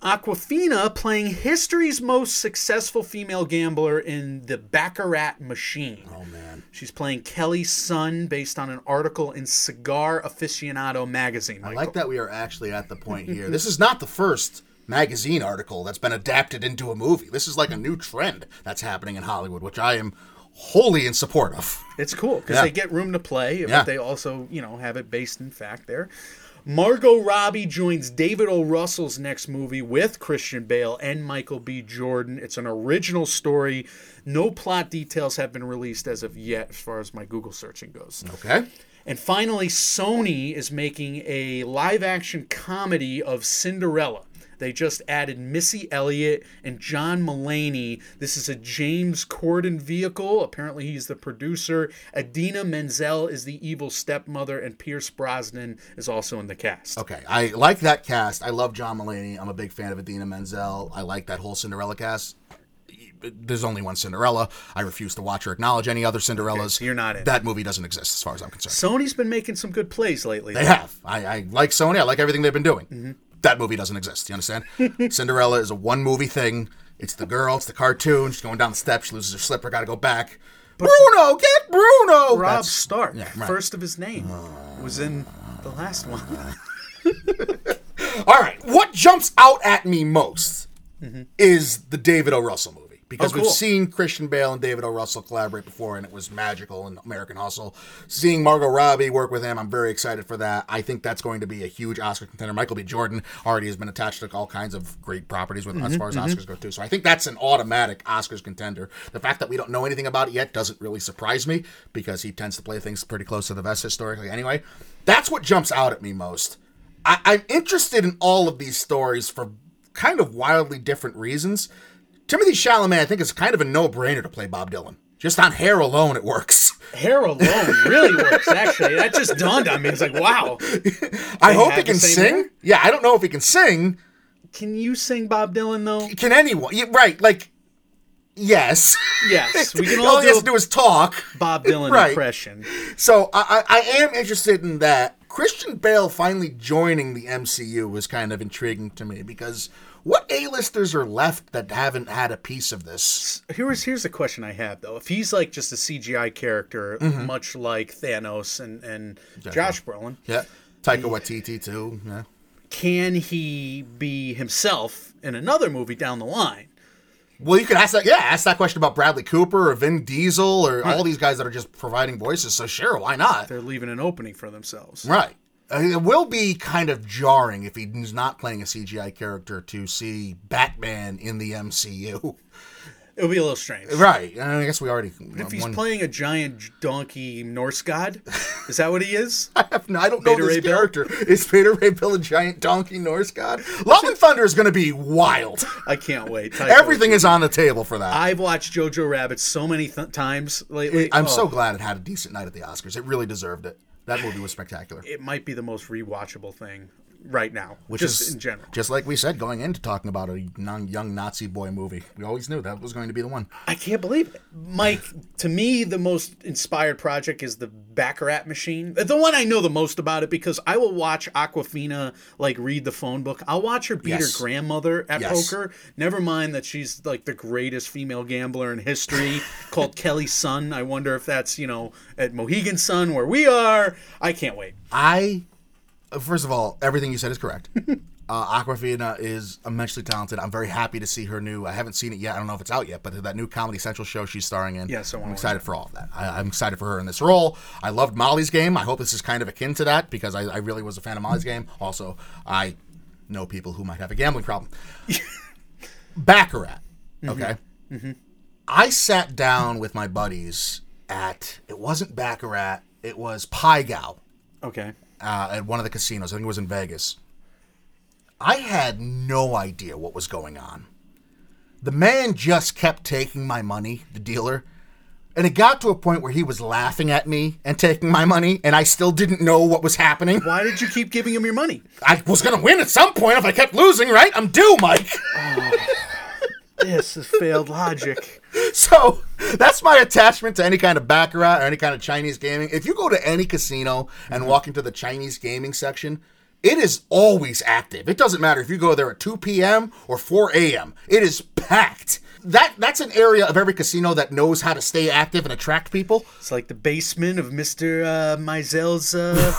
Awkwafina playing history's most successful female gambler in The Baccarat Machine. Oh man. She's playing Kelly Sun based on an article in Cigar Aficionado magazine. I like that we are actually at the point here. this is not the first magazine article that's been adapted into a movie. This is like a new trend that's happening in Hollywood, which I am wholly in support of. It's cool because Yeah. they get room to play, but Yeah. they also, you know, have it based in fact there. Margot Robbie joins David O. Russell's next movie with Christian Bale and Michael B. Jordan. It's an original story. No plot details have been released as of yet, as far as my Google searching goes. Okay. And finally, Sony is making a live action comedy of Cinderella. They just added Missy Elliott and John Mulaney. This is a James Corden vehicle. Apparently, he's the producer. Idina Menzel is the evil stepmother, and Pierce Brosnan is also in the cast. Okay. I like that cast. I love John Mulaney. I'm a big fan of Idina Menzel. I like that whole Cinderella cast. There's only one Cinderella. I refuse to watch or acknowledge any other Cinderellas. so you're not in. That movie doesn't exist as far as I'm concerned. Sony's been making some good plays lately. They have. I, I like Sony. I like everything they've been doing. Mm-hmm. That movie doesn't exist. You understand? Cinderella is a one movie thing. It's the girl. It's the cartoon. She's going down the steps. She loses her slipper. Got to go back. Bruno, get Bruno. Rob That's- Stark, yeah, right. first of his name, oh. was in the last one. All right. What jumps out at me most mm-hmm. is the David O. Russell movie. Because Mm-hmm. Oh, we've seen Christian Bale and David O. Russell collaborate before, and it was magical in American Hustle. Seeing Margot Robbie work with him, I'm very excited for that. I think that's going to be a huge Oscar contender. Michael B. Jordan already has been attached to all kinds of great properties with as far as Oscars go too. So I think that's an automatic Oscars contender. The fact that we don't know anything about it yet doesn't really surprise me because he tends to play things pretty close to the vest historically. Anyway, that's what jumps out at me most. I, I'm interested in all of these stories for kind of wildly different reasons. Timothée Chalamet, I think, is kind of a no-brainer to play Bob Dylan. Just on hair alone, it works. Hair alone really works. Actually, that just dawned on me. It's like, wow. I hope he can sing. hair? Yeah, I don't know if he can sing. Can you sing Bob Dylan though? Can anyone? Yeah, right? Like, yes. Yes, we can all all he has do to do is talk. Bob Dylan Right. impression. So I, I, I am interested in that. Christian Bale finally joining the MCU was kind of intriguing to me because what A-listers are left that haven't had a piece of this? Here's here's the question I have though. If he's like just a CGI character, Mm-hmm. much like Thanos and and Josh Brolin, Yeah, Taika Waititi too. Yeah. can he be himself in another movie down the line? Well, you could ask that. Yeah, ask that question about Bradley Cooper or Vin Diesel or all these guys that are just providing voices. So sure, why not? They're leaving an opening for themselves. Right. It will be kind of jarring if he's not playing a CGI character to see Batman in the MCU. It'll be a little strange. Right. I guess we already. If he's one- playing a giant donkey Norse god, is that what he is? I, have, no- I don't know Beta this Ray Bill? character. Is Beta Ray Bill a giant donkey Norse god? Love and Thunder is going to be wild. I can't wait. Everything is on the table for that. I've watched Jojo Rabbit so many th- times lately. I'm Oh, so glad it had a decent night at the Oscars. It really deserved it. That movie was spectacular. It might be the most rewatchable thing right now, Which just is in general. Just like we said, going into talking about a non- young Nazi boy movie, we always knew that was going to be the one. I can't believe it. Mike, to me, the most inspired project is the Baccarat machine. The one I know the most about it because I will watch Awkwafina like read the phone book. I'll watch her beat Yes. her grandmother at Yes. poker. Never mind that she's like the greatest female gambler in history called Kelly Sun. I wonder if that's, you know, at Mohegan Sun where we are. I can't wait. I, first of all, everything you said is correct. Uh, Awkwafina is immensely talented. I'm very happy to see her new. I haven't seen it yet. I don't know if it's out yet, but that new Comedy Central show she's starring in. Yes, I wanna I'm excited for all of that. I, I'm excited for her in this role. I loved Molly's Game. I hope this is kind of akin to that because I, I really was a fan of Molly's Game. Also, I know people who might have a gambling problem. Baccarat. Okay. I sat down with my buddies at. It wasn't Baccarat. It was Pai Gow Okay. Uh, at one of the casinos. I think it was in Vegas. I had no idea what was going on. The man just kept taking my money, the dealer, and it got to a point where he was laughing at me and taking my money, and I still didn't know what was happening. Why did you keep giving him your money? I was going to win at some point if I kept losing, right? I'm due, Mike. This is failed logic. So that's my attachment to any kind of baccarat or any kind of Chinese gaming. If you go to any casino and walk into the Chinese gaming section, it is always active. It doesn't matter if you go there at 2 p.m. or 4 a.m. It is packed. That that's an area of every casino that knows how to stay active and attract people. It's like the basement of Mr. Uh, Maisel's uh,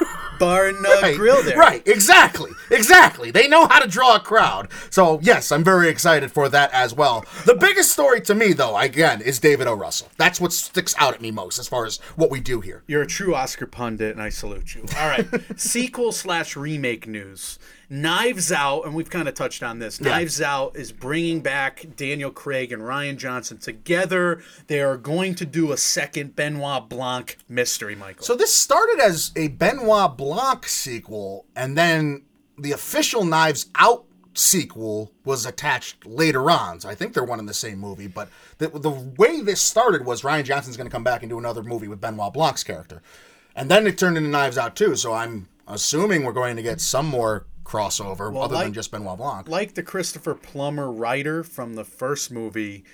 bar and uh, grill there. Right, exactly, exactly. They know how to draw a crowd. So yes, I'm very excited for that as well. The biggest story to me, though, again, is David O. Russell. That's what sticks out at me most as far as what we do here. You're a true Oscar pundit, and I salute you. All right, sequel slash remake news. Knives Out, and we've kind of touched on this. Yeah. Knives Out is bringing back Daniel Craig and Rian Johnson together. They are going to do a second Benoit Blanc mystery, Michael. So this started as a Benoit Blanc sequel, and then the official Knives Out sequel was attached later on. So I think they're one in the same movie. But the, the way this started was Rian Johnson's going to come back and do another movie with Benoit Blanc's character. And then it turned into Knives Out too. So I'm assuming we're going to get some more crossover other like- than just Benoit Blanc. like the Christopher Plummer writer from the first movie,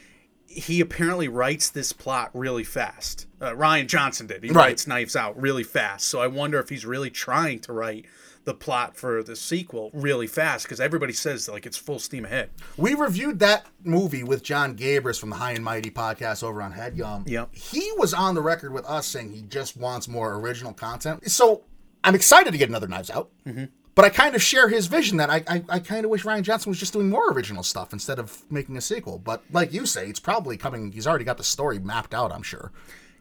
he apparently writes this plot really fast. Uh, Rian Johnson did. He Right. writes Knives Out really fast. So I wonder if he's really trying to write the plot for the sequel really fast because everybody says like it's full steam ahead. We reviewed that movie with John Gabrus from the High and Mighty podcast over on Headgum. Yep. He was on the record with us saying he just wants more original content. So I'm excited to get another Knives Out. But I kind of share his vision that I, I, I kind of wish Rian Johnson was just doing more original stuff instead of making a sequel. But like you say, it's probably coming. He's already got the story mapped out, I'm sure.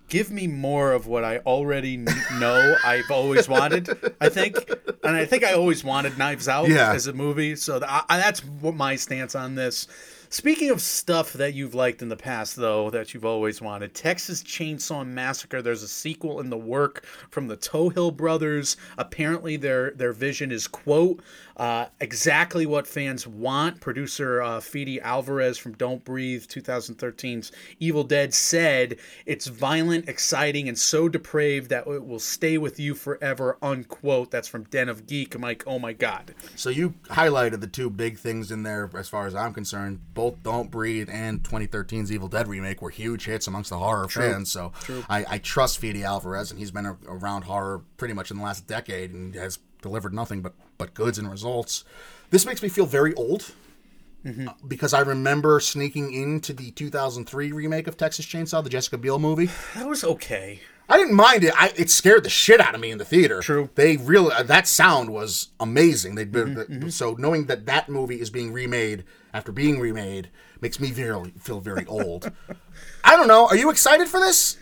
Give me more of what I already kn- know I've always wanted. I think, and I think I always wanted Knives Out Yeah. as a movie. So th- I, that's what my stance on this. Speaking of stuff that you've liked in the past, though, that you've always wanted, Texas Chainsaw Massacre. There's a sequel in the work from the Tohill brothers. Apparently, their their vision is quote uh, exactly what fans want. Producer uh, Fede Alvarez from Don't Breathe 2013's Evil Dead said it's violent, exciting, and so depraved that it will stay with you forever. Unquote. That's from Den of Geek. I'm like, oh my god. So you highlighted the two big things in there as far as I'm concerned. Both Don't Breathe and 2013's Evil Dead remake were huge hits amongst the horror fans. So I, I trust Fede Alvarez, and he's been a, around horror pretty much in the last decade and has delivered nothing but, but goods and results. This makes me feel very old. uh, Because I remember sneaking into the 2003 remake of Texas Chainsaw, the Jessica Biel movie. That was okay. I didn't mind it. I, it scared the shit out of me in the theater. True. They really uh, that sound was amazing. They Mm-hmm, so knowing that that movie is being remade after being remade makes me very feel very old. I don't know. Are you excited for this?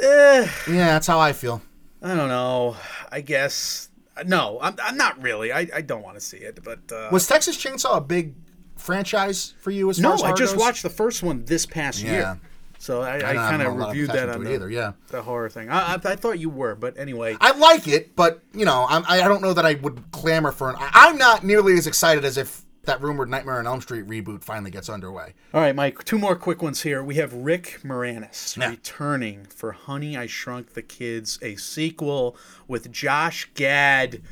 Eh, Yeah, that's how I feel. I don't know. I guess no. I'm, I'm not really. I, I don't want to see it, but uh, Was Texas Chainsaw a big franchise for you? As no. far as I just goes? watched the first one this past Yeah. year, so I, I, don't kind of reviewed that on the, it either, yeah. the horror thing. I, I, I thought you were, but anyway. I like it, but you know, I'm, I I don't know that I would clamor for an. I, I'm not nearly as excited as if that rumored Nightmare on Elm Street reboot finally gets underway. All right, Mike. Two more quick ones here. We have Rick Moranis Yeah. returning for Honey I Shrunk the Kids, a sequel with Josh Gad.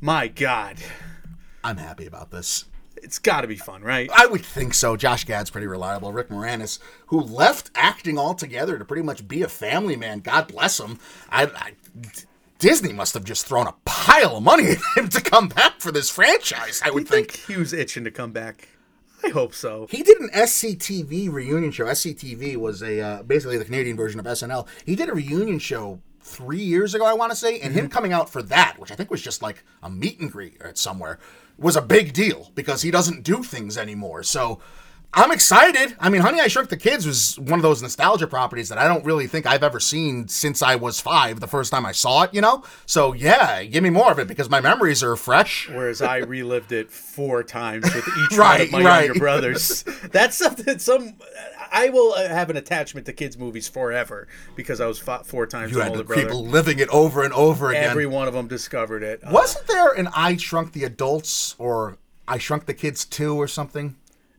My God, I'm happy about this. it's got to be fun, right? I would think so. Josh Gad's pretty reliable. Rick Moranis, who left acting altogether to pretty much be a family man, God bless him. I, I Disney must have just thrown a pile of money at him to come back for this franchise. I would think think. he was itching to come back. I hope so. He did an SCTV reunion show. SCTV was a uh, basically the Canadian version of SNL. He did a reunion show three years ago, I want to say, and him coming out for that, which I think was just like a meet and greet somewhere, was a big deal because he doesn't do things anymore. So I'm excited. I mean, Honey I Shrunk the Kids was one of those nostalgia properties that I don't really think I've ever seen since I was five, the first time I saw it. You know, so yeah, give me more of it because my memories are fresh. Whereas I relived it four times with each Right, one of my right. younger brothers. That's something. Some I will uh, have an attachment to kids' movies forever because I was fought four times You had older the brother. people living it over and over again. Every one of them discovered it. Uh, Wasn't there an I Shrunk the Adults or I Shrunk the Kids 2 or something?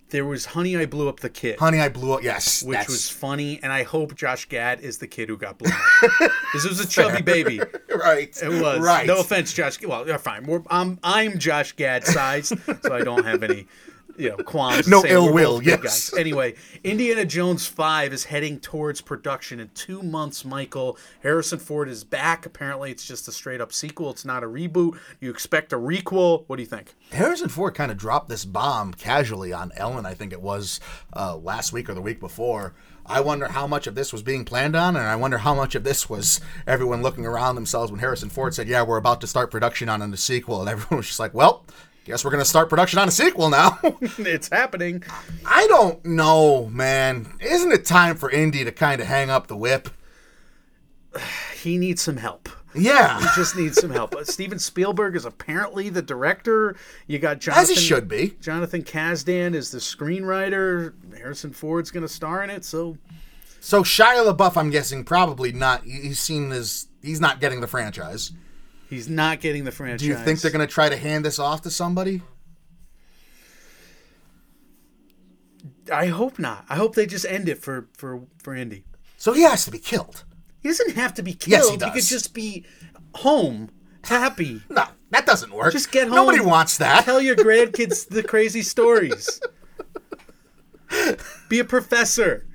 There was Honey, I Blew Up the Kid. Honey, I Blew Up. Yes. which that's- was funny, and I hope Josh Gad is the kid who got blown up. this was a chubby baby. right. It was. Right. No offense, Josh. Well, fine. We're, I'm I'm Josh Gad sized, so I don't have any you know qualms. No ill will, yes. guys. Anyway, Indiana Jones Five is heading towards production in two months. Michael Harrison Ford is back. Apparently, it's just a straight up sequel. It's not a reboot. You expect a requel? What do you think? Harrison Ford kind of dropped this bomb casually on Ellen, I think it was uh, last week or the week before. I wonder how much of this was being planned on, and I wonder how much of this was everyone looking around themselves when Harrison Ford said, Yeah, we're about to start production on a sequel. And everyone was just like, Well, guess we're going to start production on a sequel now. it's happening. I don't know, man. Isn't it time for Indy to kind of hang up the whip? He needs some help. Yeah. He just needs some help. Uh, Steven Spielberg is apparently the director. You got Jonathan. As he should be. Jonathan Kasdan is the screenwriter. Harrison Ford's going to star in it. So So Shia LaBeouf, I'm guessing, probably not. He's seen as he's not getting the franchise. He's not getting the franchise. Do you think they're going to try to hand this off to somebody? I hope not. I hope they just end it for for for Indy. So he has to be killed. He doesn't have to be killed. Yes, he does. He could just be home, happy. No, that doesn't work. Just get home. Nobody wants that. Tell your grandkids the crazy stories. Be a professor.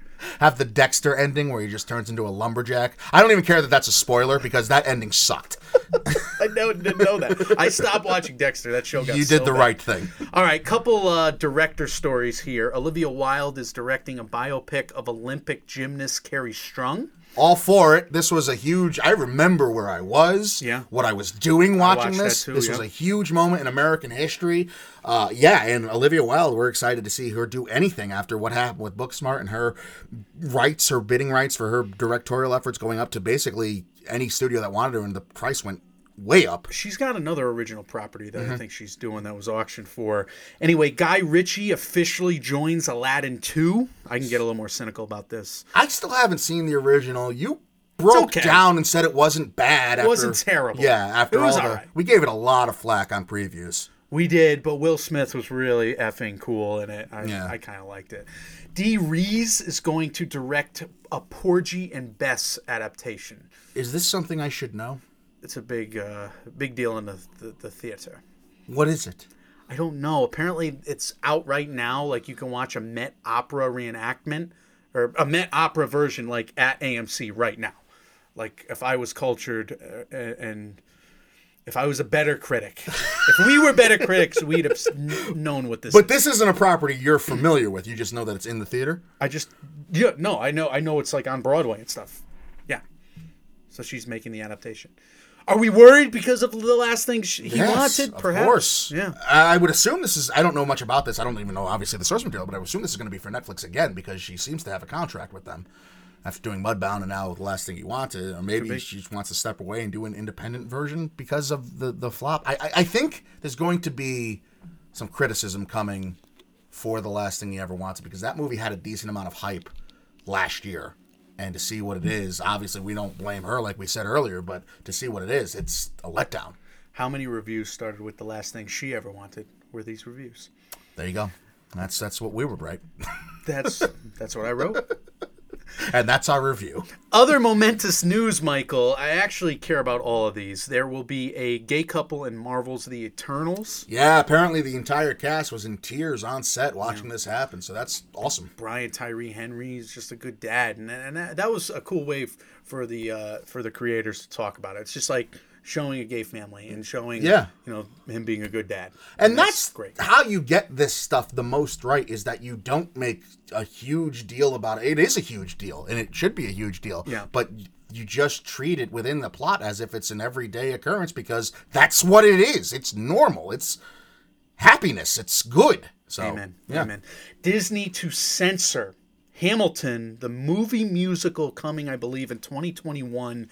Have the Dexter ending where he just turns into a lumberjack. I don't even care that that's a spoiler because that ending sucked. I know, didn't know that. I stopped watching Dexter. That show got you so did the bad. right thing. All right, couple uh, director stories here. Olivia Wilde is directing a biopic of Olympic gymnast Kerri Strug. All for it. This was a huge. I remember where I was. Yeah. What I was doing watching this. too, this was a huge moment in American history. Uh, yeah, and Olivia Wilde. We're excited to see her do anything after what happened with Booksmart and her rights, her bidding rights for her directorial efforts going up to basically any studio that wanted her, and the price went way up. She's got another original property that Mm-hmm. I think she's doing that was auctioned for. Anyway, Guy Ritchie officially joins Aladdin 2. I can get a little more cynical about this. I still haven't seen the original. You broke okay. down and said it wasn't bad. It wasn't terrible. Yeah, after all the, we gave it a lot of flack on previews. We did, but Will Smith was really effing cool in it. I, Yeah. I kind of liked it. Dee Rees is going to direct a Porgy and Bess adaptation. Is this something I should know? It's a big, uh, big deal in the, the, the theater. What is it? I don't know. Apparently, it's out right now. Like you can watch a Met Opera reenactment or a Met Opera version, like at AMC right now. Like if I was cultured uh, and if I was a better critic, if we were better critics, we'd have known what this. Is. But this isn't a property you're familiar with. You just know that it's in the theater. I just yeah no I know I know it's like on Broadway and stuff. Yeah. So she's making the adaptation. Are we worried because of the last thing she, he Yes, wanted? Perhaps. Of course. Yeah. I would assume this is. I don't know much about this. I don't even know obviously the source material, but I would assume this is going to be for Netflix again because she seems to have a contract with them after doing Mudbound and now the last thing he wanted, or maybe she just wants to step away and do an independent version because of the the flop. I I, I think there's going to be some criticism coming for the last thing he ever wanted because that movie had a decent amount of hype last year. And to see what it is, obviously we don't blame her like we said earlier, but to see what it is, it's a letdown. How many reviews started with the last thing she ever wanted? Were these reviews? There you go. That's that's what we would write, That's that's what I wrote. And that's our review. Other momentous news, Michael. I actually care about all of these. There will be a gay couple in Marvel's The Eternals. Yeah, apparently the entire cast was in tears on set watching this happen, so that's awesome. Brian Tyree Henry is just a good dad, and, and that, that was a cool way f- for the uh, for the creators to talk about it. It's just like showing a gay family and showing, Yeah. you know, him being a good dad, And that's great. how you get this stuff the most right is that you don't make a huge deal about it. It is a huge deal, and it should be a huge deal. Yeah. But you just treat it within the plot as if it's an everyday occurrence because that's what it is. It's normal. It's happiness. It's good. So, Amen. Yeah. Amen. Disney to censor Hamilton, the movie musical coming, I believe, in 2021.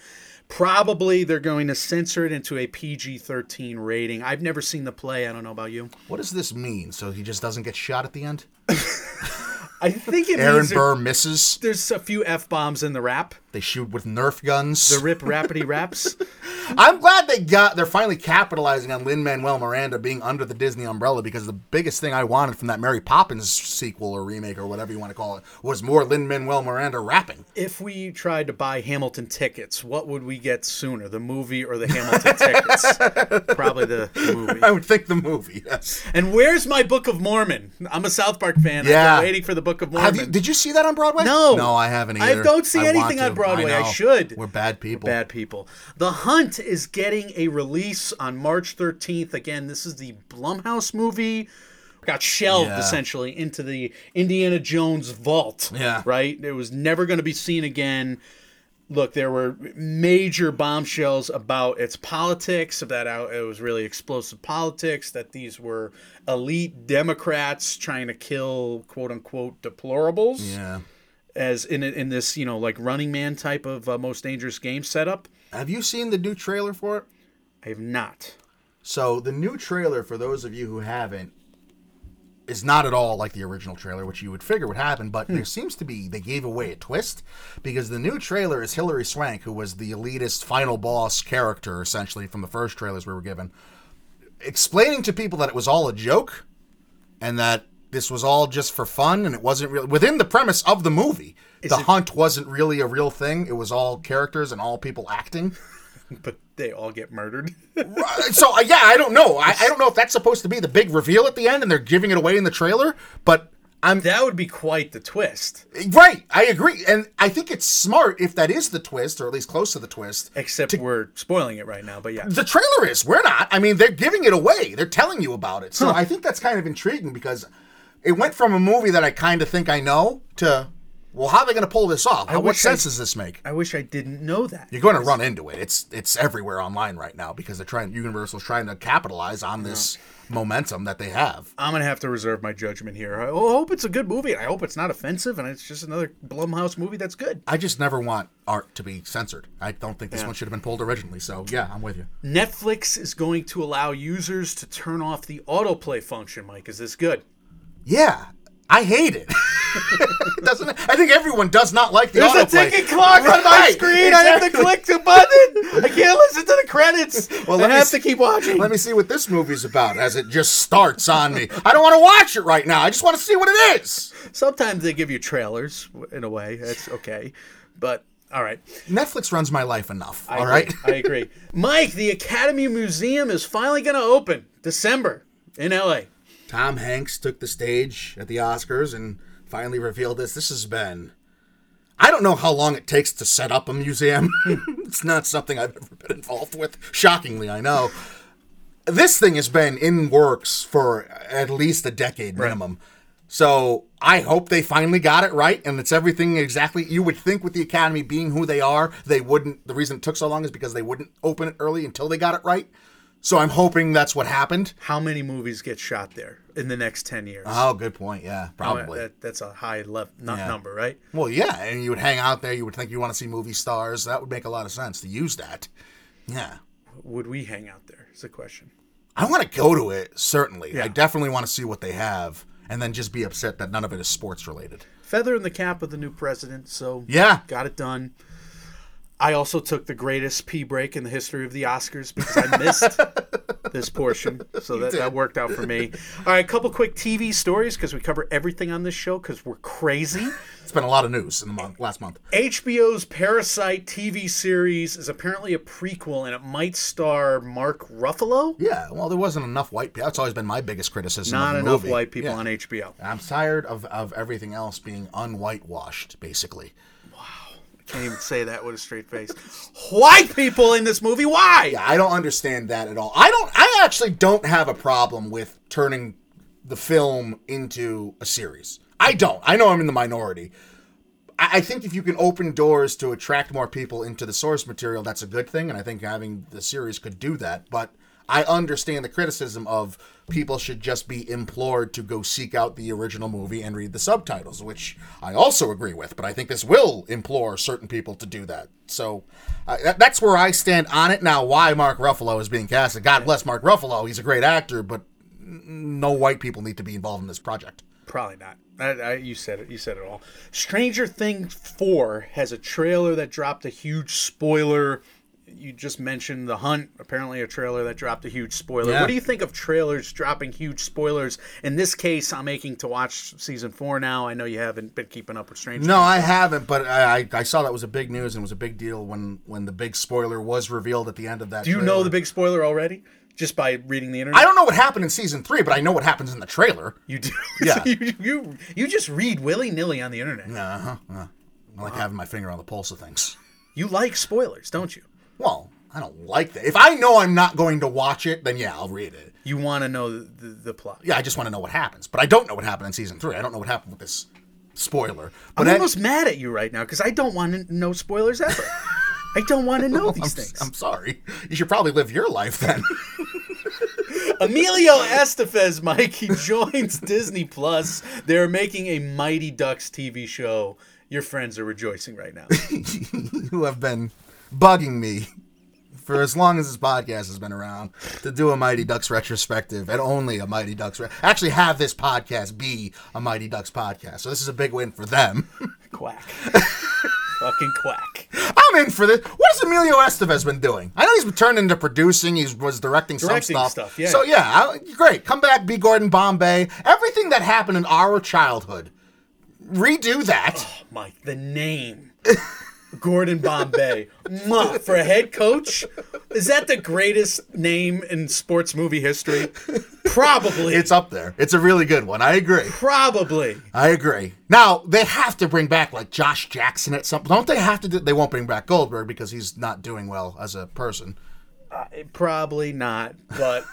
Probably they're going to censor it into a PG 13 rating. I've never seen the play. I don't know about you. What does this mean? So he just doesn't get shot at the end? I think it Aaron means Burr misses. there's a few F bombs in the rap, They shoot with Nerf guns. the rip rapidy raps. I'm glad they got they're finally capitalizing on Lin Manuel Miranda being under the Disney umbrella because the biggest thing I wanted from that Mary Poppins sequel or remake or whatever you want to call it was more Lin Manuel Miranda rapping. If we tried to buy Hamilton tickets, what would we get sooner, the movie or the Hamilton tickets? Probably the movie. I would think the movie, yes. And where's my Book of Mormon? I'm a South Park fan. Yeah. I've been waiting for the Book of Mormon. You, did you see that on Broadway? No. No, I haven't either. I don't see want anything on Broadway. I know. should. We're bad people. Bad people. The Hunt is getting a release on March 13th. Again, this is the Blumhouse movie. Got shelved Yeah. essentially into the Indiana Jones vault. Yeah. Right? It was never going to be seen again. Look, there were major bombshells about its politics, that out- it was really explosive politics, that these were elite Democrats trying to kill quote unquote deplorables Yeah. As in in this, you know, like running man type of uh, most dangerous game setup. Have you seen the new trailer for it? I have not. So the new trailer, for those of you who haven't, is not at all like the original trailer, which you would figure would happen. But there seems to be they gave away a twist because the new trailer is Hilary Swank, who was the elitist final boss character essentially from the first trailers we were given, explaining to people that it was all a joke and that this was all just for fun and it wasn't real within the premise of the movie. the it- hunt wasn't really a real thing. It was all characters and all people acting. But they all get murdered. so uh, yeah, I don't know. I, I don't know if that's supposed to be the big reveal at the end, and they're giving it away in the trailer. But I'm that would be quite the twist. right. I agree, and I think it's smart if that is the twist, or at least close to the twist. Except we're spoiling it right now. But yeah. The trailer is. We're not. I mean, they're giving it away. They're telling you about it. So I think that's kind of intriguing because it went from a movie that I kind of think I know to, well, how are they going to pull this off? How, what wish I- sense does this make? I wish I didn't know that. You're going to run into it. It's it's everywhere online right now because they're trying. Universal's trying to capitalize on this momentum that they have. I'm gonna have to reserve my judgment here. I hope it's a good movie. I hope it's not offensive, and it's just another Blumhouse movie that's good. I just never want art to be censored. I don't think this one should have been pulled originally. So yeah, I'm with you. Netflix is going to allow users to turn off the autoplay function. Mike, is this good? Yeah, I hate it. Doesn't? I think everyone does not like the There's a autoplay. ticking clock on my Right, screen. I have to click the button. I can't listen to the credits. Well, I let me have s- to keep watching. Let me see what this movie's about as it just starts on me. I don't want to watch it right now. I just want to see what it is. Sometimes they give you trailers in a way. That's okay. But all right. Netflix runs my life enough. I all agree. right. I agree. Mike, the Academy Museum is finally going to open December in LA. Tom Hanks took the stage at the Oscars and finally revealed this. This has been. I don't know how long it takes to set up a museum. it's not something I've ever been involved with. Shockingly, I know. This thing has been in works for at least a decade minimum. So I hope they finally got it right and it's everything exactly you would think with the Academy being who they are, they wouldn't the reason it took so long is because they wouldn't open it early until they got it right. So I'm hoping that's what happened. How many movies get shot there in the next 10 years? Oh, good point. Yeah, oh, probably. That, that's a high level not Yeah. number, right? Well, yeah, and you would hang out there. You would think you want to see movie stars. That would make a lot of sense to use that. Yeah, Would we hang out there? Is the question. I want to go to it. Certainly, I definitely want to see what they have, and then just be upset that none of it is sports related. Feather in the cap of the new president, so Yeah, got it done. I also took the greatest pee break in the history of the Oscars because I missed this portion, so that, that worked out for me. All right, a couple quick TV stories because we cover everything on this show because we're crazy. it's been a lot of news in the month last month. HBO's Parasite TV series is apparently a prequel and it might star Mark Ruffalo. Yeah, well, there wasn't enough white people. That's always been my biggest criticism. Not of the enough movie. white people Yeah. on HBO. I'm tired of, of everything else being unwhitewashed, basically. Can't even say that with a straight face. White people in this movie. Why? Yeah, I don't understand that at all. I don't. I actually don't have a problem with turning the film into a series. I don't. I know I'm in the minority. I, I think if you can open doors to attract more people into the source material, that's a good thing, and I think having the series could do that. But I understand the criticism of people should just be implored to go seek out the original movie and read the subtitles, which I also agree with. But I think this will implore certain people to do that. So uh, that, that's where I stand on it. Now, why Mark Ruffalo is being casted? God bless Mark Ruffalo. He's a great actor, but no white people need to be involved in this project. Probably not. I, I, you said it. You said it all. Stranger Things 4 has a trailer that dropped a huge spoiler you just mentioned The Hunt, apparently a trailer that dropped a huge spoiler. Yeah. What do you think of trailers dropping huge spoilers? In this case, I'm making to watch season four now. I know you haven't been keeping up with Stranger No, I haven't, but I, I saw that was a big news and was a big deal when when the big spoiler was revealed at the end of that. Do you know the big spoiler already? Just by reading the internet? I don't know what happened in season three, but I know what happens in the trailer. You do. Yeah. you, you you just read willy nilly on the internet. Uh huh. Uh, I like having my finger on the pulse of things. You like spoilers, don't you? Well, I don't like that. If I know I'm not going to watch it, then yeah, I'll read it. You want to know the, the, the plot. Yeah, I just want to know what happens, but I don't know what happened in season three. I don't know what happened with this spoiler. But I'm I- almost mad at you right now because I don't want to know spoilers ever. I don't want to know oh, these I'm, things. I'm sorry. You should probably live your life then. Emilio Estevez, Mike, he joins Disney Plus. They're making a Mighty Ducks TV show. Your friends are rejoicing right now. who have been bugging me for as long as this podcast has been around to do a Mighty Ducks retrospective and only a Mighty Ducks. Re- Actually, have this podcast be a Mighty Ducks podcast. So this is a big win for them. quack. Fucking quack. I'm in for this. What has Emilio Estevez been doing? I know he's been turned into producing. He was directing, Directing some stuff. stuff, yeah. So yeah, I, great. Come back, be Gordon Bombay. Everything that happened in our childhood, redo that. Oh, Mike, the name. Gordon Bombay. Mwah, for a head coach? Is that the greatest name in sports movie history? Probably. It's up there. It's a really good one. I agree. Probably. I agree. Now they have to bring back like Josh Jackson at some. Don't they have to? Do, they won't bring back Goldberg because he's not doing well as a person. Probably not. But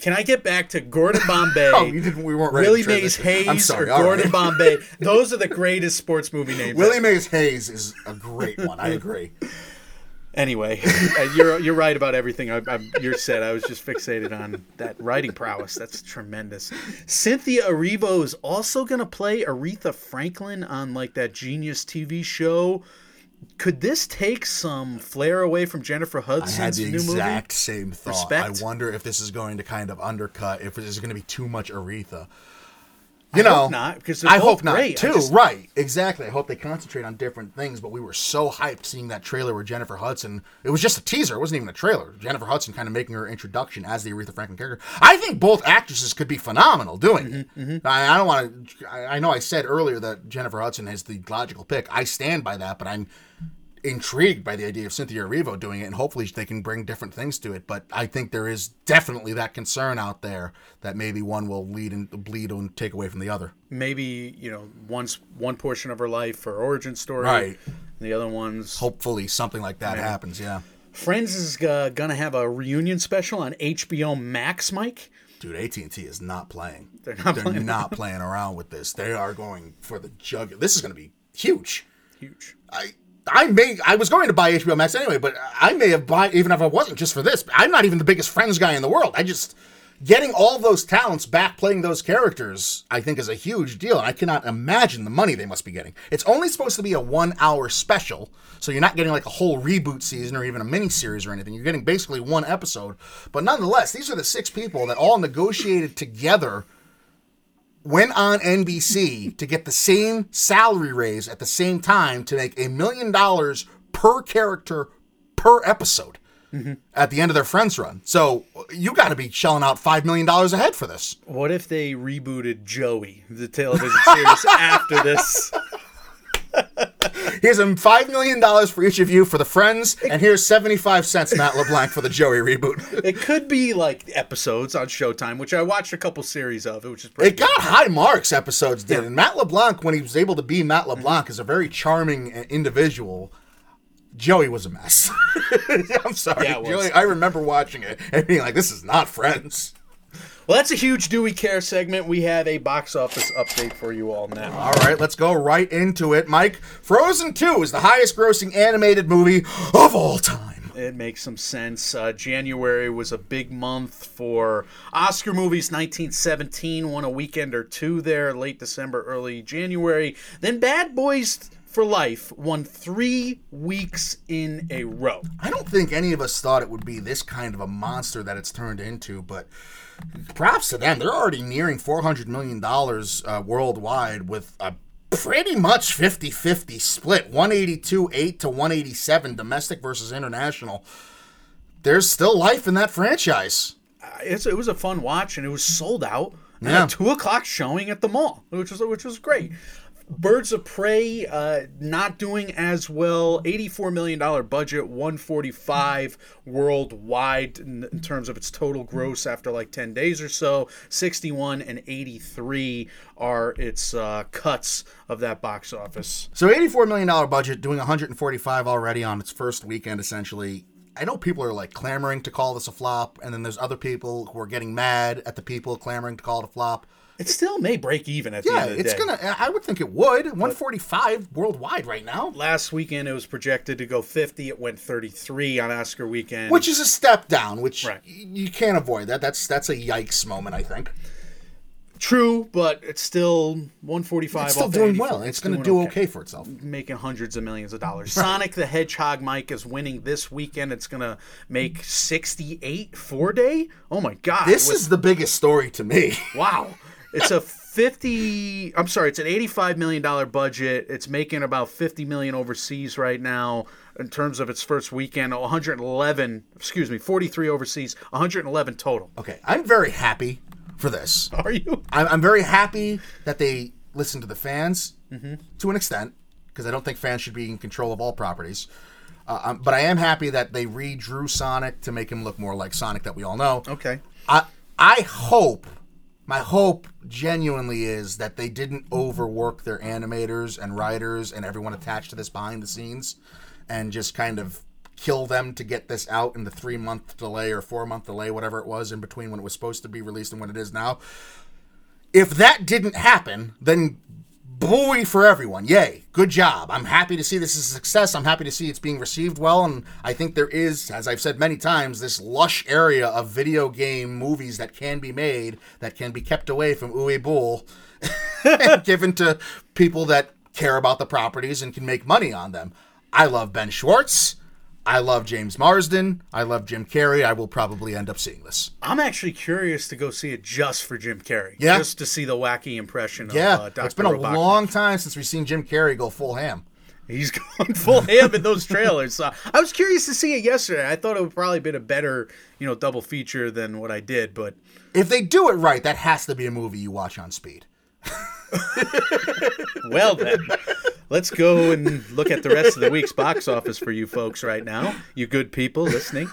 can I get back to Gordon Bombay? Oh, you didn't. We weren't ready. Willie Mays. Hayes I'm sorry. or Gordon right. Bombay. Those are the greatest sports movie names. Willie Mays Hayes is a great one. I agree. Anyway, uh, you're you're right about everything I, I, you're said. I was just fixated on that writing prowess. That's tremendous. Cynthia Erivo is also going to play Aretha Franklin on like that Genius TV show. Could this take some flair away from Jennifer Hudson's I had the new movie? exact same thought. Respect. I wonder if this is going to kind of undercut. If there's going to be too much Aretha. You know, hope not, because I hope not great. Too. just- Right? Exactly. I hope they concentrate on different things. But we were so hyped seeing that trailer with Jennifer Hudson. It was just a teaser. It wasn't even a trailer. Jennifer Hudson kind of making her introduction as the Aretha Franklin character. I think both actresses could be phenomenal doing Mm-hmm, it. I, I don't want to. I, I know I said earlier that Jennifer Hudson is the logical pick. I stand by that. But I'm intrigued by the idea of Cynthia Erivo doing it, and hopefully they can bring different things to it. But I think there is definitely that concern out there that maybe one will lead and bleed and take away from the other. Maybe you know, once one portion of her life, her origin story, Right. The other one's Hopefully something like that happens. Yeah, Friends is uh, gonna have a reunion special on HBO Max, Mike. dude, AT and T is not playing. They're not They're playing. not playing around with this. They are going for the jug. This is going to be huge. Huge. I. I may. I was going to buy HBO Max anyway, but I may have bought even if I wasn't just for this. I'm not even the biggest Friends guy in the world. I just getting all those talents back playing those characters. I think is a huge deal, and I cannot imagine the money they must be getting. It's only supposed to be a one-hour special, so you're not getting like a whole reboot season or even a mini series or anything. You're getting basically one episode, but nonetheless, these are the six people that all negotiated together went on NBC to get the same salary raise at the same time to make a million dollars per character per episode mm-hmm. at the end of their Friends run. So you got to be shelling out $5 million a head for this. What if they rebooted Joey, the television series, after this? Here's a $5 million for each of you for the Friends, and here's 75 cents, Matt LeBlanc, for the Joey reboot. It could be like episodes on Showtime, which I watched a couple series of, which is pretty It got high marks, episodes did. And Matt LeBlanc, when he was able to be Matt LeBlanc, is a very charming uh, individual. Joey was a mess. I'm sorry. Yeah. Joey, I remember watching it and being like, this is not Friends. Well, that's a huge Do We Care segment. We have a box office update for you all now. All right, let's go right into it. Mike, Frozen 2 is the highest grossing animated movie of all time. It makes some sense. Uh, January was a big month for Oscar movies. 1917 won a weekend or two there, late December, early January. Then Bad Boys for Life won three weeks in a row. I don't think any of us thought it would be this kind of a monster that it's turned into, but props to them. They're already nearing $400 million uh, worldwide with a pretty much 50 50 split 182 8 to 187 domestic versus international. there's still life in that franchise. it's, it was a fun watch and it was sold out. And Yeah. two o'clock showing at the mall, which was which was great. Birds of Prey uh, not doing as well. Eighty-four million dollar budget, one forty-five worldwide in, in terms of its total gross after like ten days or so. Sixty-one and eighty-three are its uh, cuts of that box office. So $84 million budget, doing 145 already on its first weekend, essentially. I know people are like clamoring to call this a flop, and then there's other people who are getting mad at the people clamoring to call it a flop. It still may break even at the Yeah, end of the it's day. gonna. I would think it would. 145 worldwide right now, Last weekend it was projected to go 50. It went 33 on Oscar weekend. which is a step down, which Right. y- you can't avoid. That that's that's a yikes moment, I think. True, but it's still 145. It's still off doing 84. well. It's, going to doing do okay. for itself. Making hundreds of millions of dollars. Sonic the Hedgehog, Mike, is winning this weekend. It's going to make 68 four day. Oh my God. This With- is the biggest story to me. wow. It's a 50. I'm sorry. It's an 85 million dollar budget. It's making about 50 million overseas right now in terms of its first weekend. 111. Excuse me. 43 overseas. 111 total. okay, I'm very happy for this. Are you? I'm, I'm very happy that they listen to the fans Mm-hmm. to an extent because I don't think fans should be in control of all properties. Uh, um, but I am happy that they redrew Sonic to make him look more like Sonic that we all know. Okay. I I hope my hope genuinely is that they didn't overwork their animators and writers and everyone attached to this behind the scenes and just kind of kill them to get this out in the three month delay or four month delay, whatever it was in between when it was supposed to be released and when it is now. If that didn't happen, then buoy for everyone. Yay. Good job. I'm happy to see this is a success. I'm happy to see it's being received well. And I think there is, as I've said many times, this lush area of video game movies that can be made that can be kept away from Uwe Boll and given to people that care about the properties and can make money on them. I love Ben Schwartz. I love James Marsden. I love Jim Carrey. I will probably end up seeing this. I'm actually curious to go see it just for Jim Carrey. Yeah. Just to see the wacky impression of Yeah, uh, Dr. it's been a Robotnik. long time since we've seen Jim Carrey go full ham. He's going full ham in those trailers. So I was curious to see it yesterday. I thought it would probably been a better, you know, double feature than what I did, but If they do it right, that has to be a movie you watch on speed. well then. Let's go and look at the rest of the week's box office for you folks right now, you good people listening.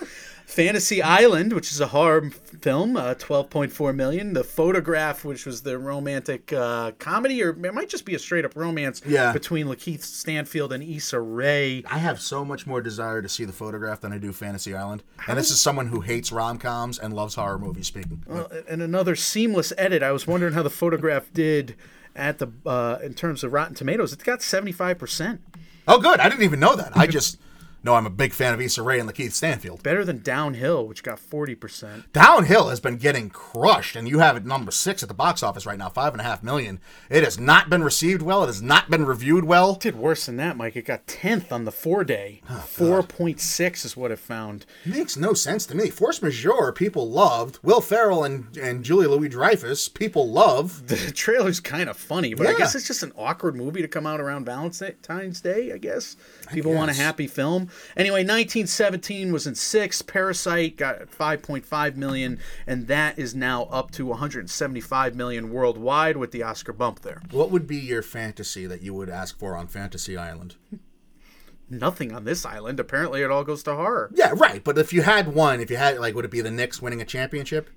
Fantasy Island, which is a horror film, uh, 12.4 million. The Photograph, which was the romantic uh, comedy, or it might just be a straight up romance Yeah. between Lakeith Stanfield and Issa Rae. I have so much more desire to see the photograph than I do Fantasy Island. And this is someone who hates rom coms and loves horror movies speaking. and another seamless edit. I was wondering how the photograph did at the uh, in terms of Rotten Tomatoes. It's got 75 percent, oh, good. I didn't even know that. I just know I'm a big fan of Issa Rae and Lakeith Stanfield. better than Downhill, which got 40 percent. Downhill has been getting crushed, and you have it number six at the box office right now, five and a half million. It has not been received well. It has not been reviewed well. It did worse than that, Mike. It got 10th on the four day. Oh, 4.6 is what it found. Makes no sense to me. Force Majeure, people loved. Will Ferrell and, and Julia Louis Dreyfus, people love. The trailer's kind of funny, but I guess it's just an awkward movie to come out around Valentine's Day, I guess. People want a happy film. Anyway, 1917 was in sixth. Parasite got 5.5 million, and that is now up to 175 million worldwide with the Oscar bump there. What would be your fantasy that you would ask for on Fantasy Island? Nothing on this island. Apparently, it all goes to horror. Yeah, right. But if you had one, if you had like, would it be the Knicks winning a championship?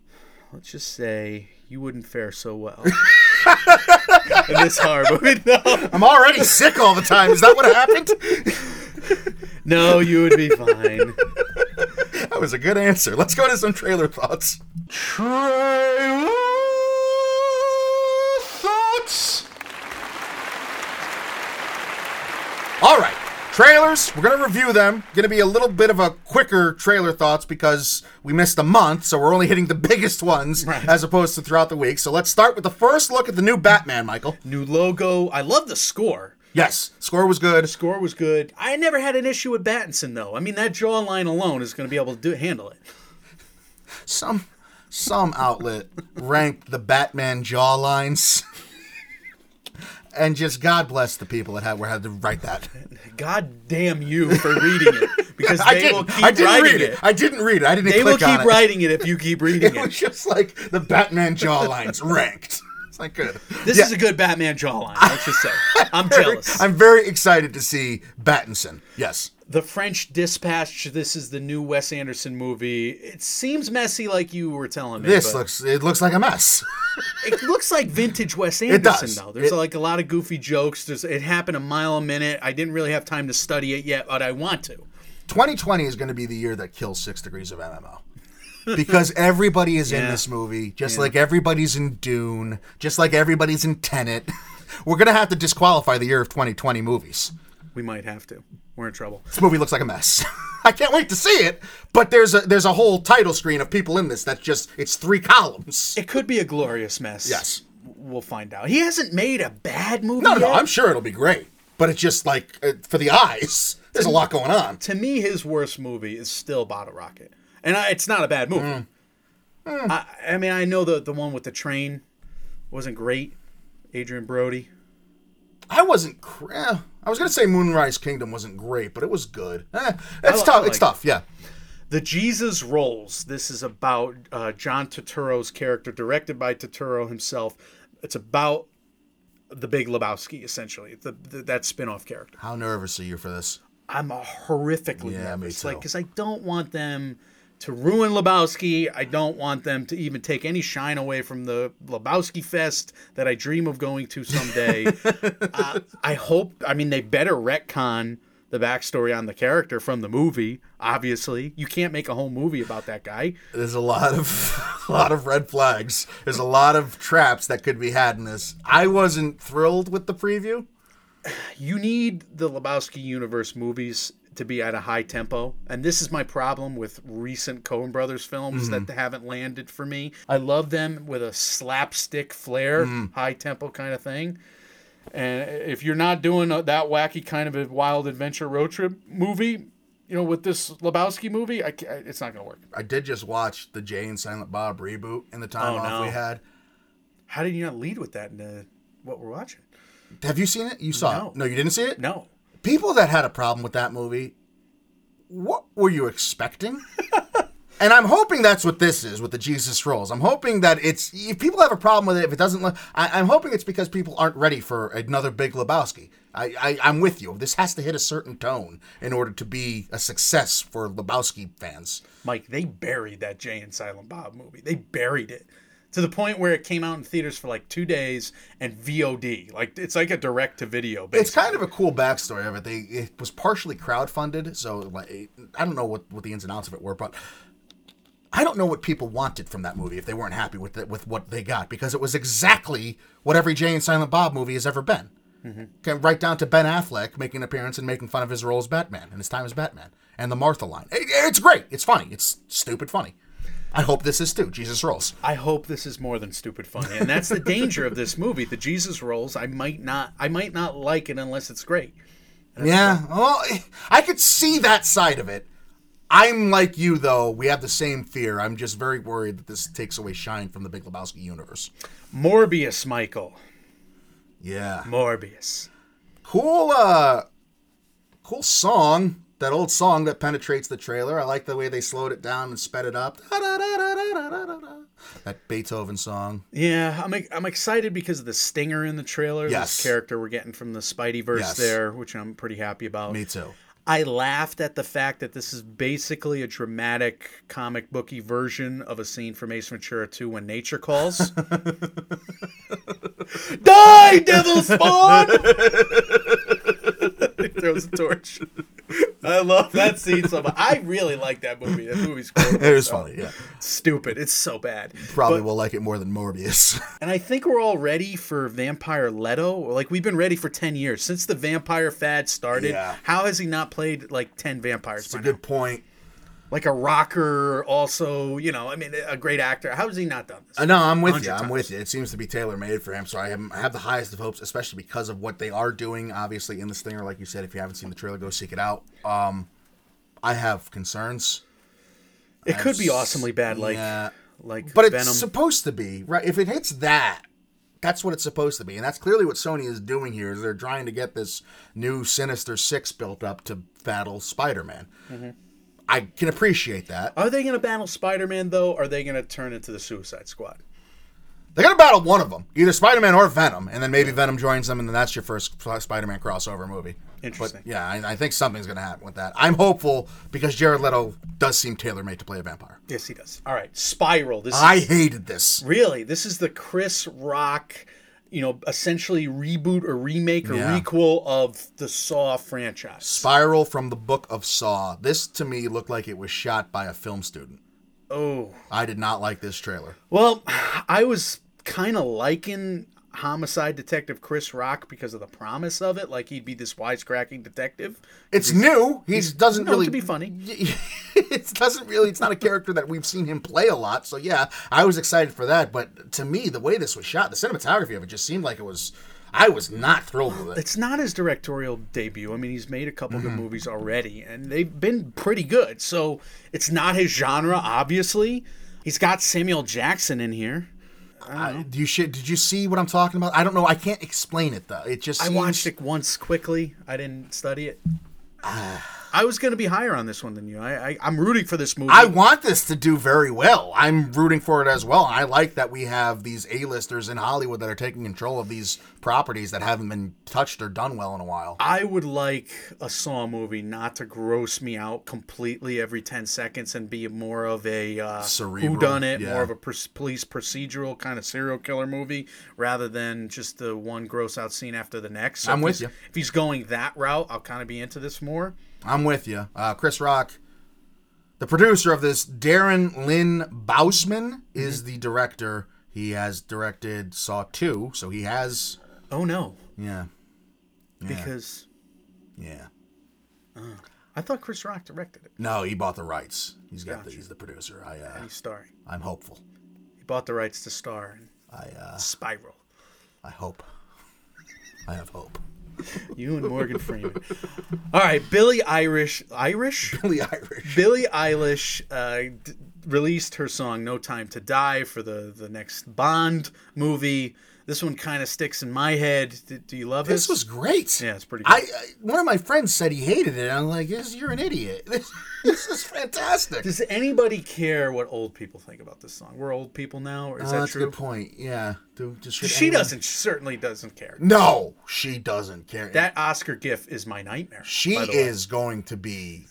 Let's just say you wouldn't fare so well in this horror movie. No, I'm already sick all the time. Is that what happened? no, you would be fine. That was a good answer. Let's go to some trailer thoughts. Trailer thoughts. All right. Trailers, we're going to review them. Going to be a little bit of a quicker trailer thoughts because we missed a month, so we're only hitting the biggest ones Right. as opposed to throughout the week. So let's start with the first look at the new Batman, Michael. New logo. I love the score. Yes, score was good. Score was good. I never had an issue with Battinson though. I mean, that jawline alone is going to be able to do handle it. Some some outlet ranked the Batman jawlines and just God bless the people that had were had to write that. God damn you for reading it because I they will didn't. keep I didn't writing read it. it. I didn't read it. I didn't They will click on keep it. writing it if you keep reading It It was just like the Batman jawlines ranked. It's like good. This Yeah. is a good Batman jawline. Let's just say I'm jealous. I'm very excited to see Battinson. Yes. The French Dispatch. This is the new Wes Anderson movie. It seems messy, like you were telling me. This looks it looks like a mess. It looks like vintage Wes Anderson, It does. though. There's It- like a lot of goofy jokes. There's, it happened a mile a minute. I didn't really have time to study it yet, but I want to. 2020 is going to be the year that kills Six Degrees of MMO. Because everybody is in Yeah. this movie, just like everybody's in Dune, just like everybody's in Tenet. We're going to have to disqualify the year of 2020 movies. We might have to. We're in trouble. This movie looks like a mess. I can't wait to see it, but there's a there's a whole title screen of people in this that's just it's three columns. It could be a glorious mess. Yes. We'll find out. He hasn't made a bad movie No, no, yet. I'm sure it'll be great, but it's just like uh, for the eyes. There's a lot going on. to me, his worst movie is still Bottle Rocket, and I, it's not a bad movie. Mm. I, I mean, I know the the one with the train wasn't great. Adrien Brody. I wasn't. Cr- eh, I was gonna say Moonrise Kingdom wasn't great, but it was good. Eh, it's I tough. like it's tough. Yeah. The Jesus Rolls. This is about uh, John Turturro's character, directed by Turturro himself. It's about the Big Lebowski, essentially, the, the, that spin-off character. How nervous are you for this? I'm a horrifically Yeah, me nervous, too. like because I don't want them to ruin Lebowski. I don't want them to even take any shine away from the Lebowski Fest that I dream of going to someday. uh, I hope. I mean, they better retcon the backstory on the character from the movie. Obviously, you can't make a whole movie about that guy. There's a lot of a lot of red flags. There's a lot of traps that could be had in this. I wasn't thrilled with the preview. you need the Lebowski universe movies to be at a high tempo. And this is my problem with recent Coen Brothers films that haven't landed for me. I love them with a slapstick flair, high tempo kind of thing. And if you're not doing that wacky kind of a wild adventure road trip movie, you know, with this Lebowski movie, I, it's not going to work. I did just watch the Jay and Silent Bob reboot in the time Oh, off no. we had. How did you not lead with that in uh, what we're watching? Have you seen it? You saw No. it? No, you didn't see it? No. People that had a problem with that movie, what were you expecting? and I'm hoping that's what this is with the Jesus rolls. I'm hoping that it's if people have a problem with it, if it doesn't, look, I, I'm hoping it's because people aren't ready for another Big Lebowski. I, I I'm with you. This has to hit a certain tone in order to be a success for Lebowski fans. Mike, they buried that Jay and Silent Bob movie. They buried it to the point where it came out in theaters for like two days and VOD. Like it's like a direct to video. It's kind of a cool backstory of it. They it was partially crowdfunded, so like I don't know what, what the ins and outs of it were, but I don't know what people wanted from that movie if they weren't happy with it, with what they got because it was exactly what every Jay and Silent Bob movie has ever been. Mm-hmm. Okay, right down to Ben Affleck making an appearance and making fun of his role as Batman and his time as Batman and the Martha line. It- it's great. It's funny. It's stupid funny. I hope this is too. Jesus rolls. I hope this is more than stupid funny, and that's the danger of this movie. The Jesus rolls. I might not. I might not like it unless it's great. Yeah, well, I could see that side of it. I'm like you, though. We have the same fear. I'm just very worried that this takes away shine from the Big Lebowski universe. Morbius, Michael. Yeah, Morbius. cool. Uh, cool song. That old song that penetrates the trailer. I like the way they slowed it down and sped it up. That Beethoven song. Yeah, I'm I'm excited because of the stinger in the trailer. Yes. This character we're getting from the Spideyverse Yes. there, which I'm pretty happy about. Me too. I laughed at the fact that this is basically a dramatic comic booky version of a scene from Ace Ventura 2 when nature calls. Die, devil spawn! he throws a torch. I love that scene so much. I really like that movie. That movie's cool. It was funny. Yeah, Stupid. It's so bad. probably But- will like it more than Morbius. and I think we're all ready for Vampire Leto. Like we've been ready for ten years since the vampire fad started. Yeah. How has he not played like ten vampires It's a by good now? point. Like a rocker, also, you know, I mean, a great actor. How has he not done this? Uh, no, I'm with 100 you. I'm times. with you. It seems to be tailor made for him, so I have, I have the highest of hopes, especially because of what they are doing. Obviously, in the stinger, like you said, if you haven't seen the trailer, go seek it out. Um, I have concerns, It could be awesomely bad, like yeah. like but it's supposed to be right. If it hits that, that's what it's supposed to be, and that's clearly what Sony is doing here. Is they're trying to get this new Sinister Six built up to battle Spider-Man. I can appreciate that. Are they going to battle Spider Man though? Or are they going to turn into the Suicide Squad? They're gonna battle one of them, either Spider-Man or Venom, and then maybe Venom joins them, and then that's your first Spider-Man crossover movie. Interesting. But yeah, I, I think something's gonna happen with that. I'm hopeful because Jared Leto does seem tailor-made to play a vampire. Yes, he does. All right, Spiral. This I is hated this. really this is the Chris Rock, you know, essentially reboot or remake or Yeah. requel of the Saw franchise. Spiral from the Book of Saw. This to me looked like it was shot by a film student. Oh, I did not like this trailer. well, I was kind of liking homicide detective Chris Rock because of the promise of it, like he'd be this wisecracking detective. It's new. He doesn't No, really to be funny. it doesn't really. It's not a character that we've seen him play a lot. So yeah, I was excited for that. But to me, the way this was shot, the cinematography of it just seemed like it was. I was not thrilled with it. It's not his directorial debut. I mean, he's made a couple Mm-hmm. good movies already, and they've been pretty good. So it's not his genre, obviously. He's got Samuel Jackson in here. I, do you shit? Did you see what I'm talking about? I don't know. I can't explain it though. It just I seems, watched it once quickly. I didn't study it. Ah. I was going to be higher on this one than you. I, I I'm rooting for this movie. I want this to do very well. I'm rooting for it as well. I like that we have these A-listers in Hollywood that are taking control of these properties that haven't been touched or done well in a while. I would like a Saw movie not to gross me out completely every 10 seconds and be more of a uh, Cerebral, whodunit, yeah. more of a police procedural kind of serial killer movie rather than just the one gross out scene after the next. So I'm with you. If he's going that route, I'll kind of be into this more. I'm with you. Uh, Chris Rock, the producer of this, Darren Lynn Bousman, is the director. He has directed Saw 2, so he has. Oh no, Yeah. because Yeah. I thought Chris Rock directed it. No, he bought the rights. He's got the, he's the producer. I uh, He's starring. I'm hopeful. He bought the rights to star in I uh, Spiral. I hope. I have hope. You and Morgan Freeman. All right, Billie Irish, Irish, Billy Irish. Billie Eilish uh, d- released her song "No Time to Die" for the the next Bond movie. This one kind of sticks in my head. Do you love This this? was great. Yeah, it's pretty good. I, I one of my friends said he hated it. I'm like, this, you're an idiot. This, this is fantastic. Does anybody care what old people think about this song? We're old people now, or is Oh, that uh, that's a good point. Yeah. Do, She anyone- doesn't. Certainly doesn't care. No, she doesn't care. That Oscar gif is my nightmare. she the way. is going to be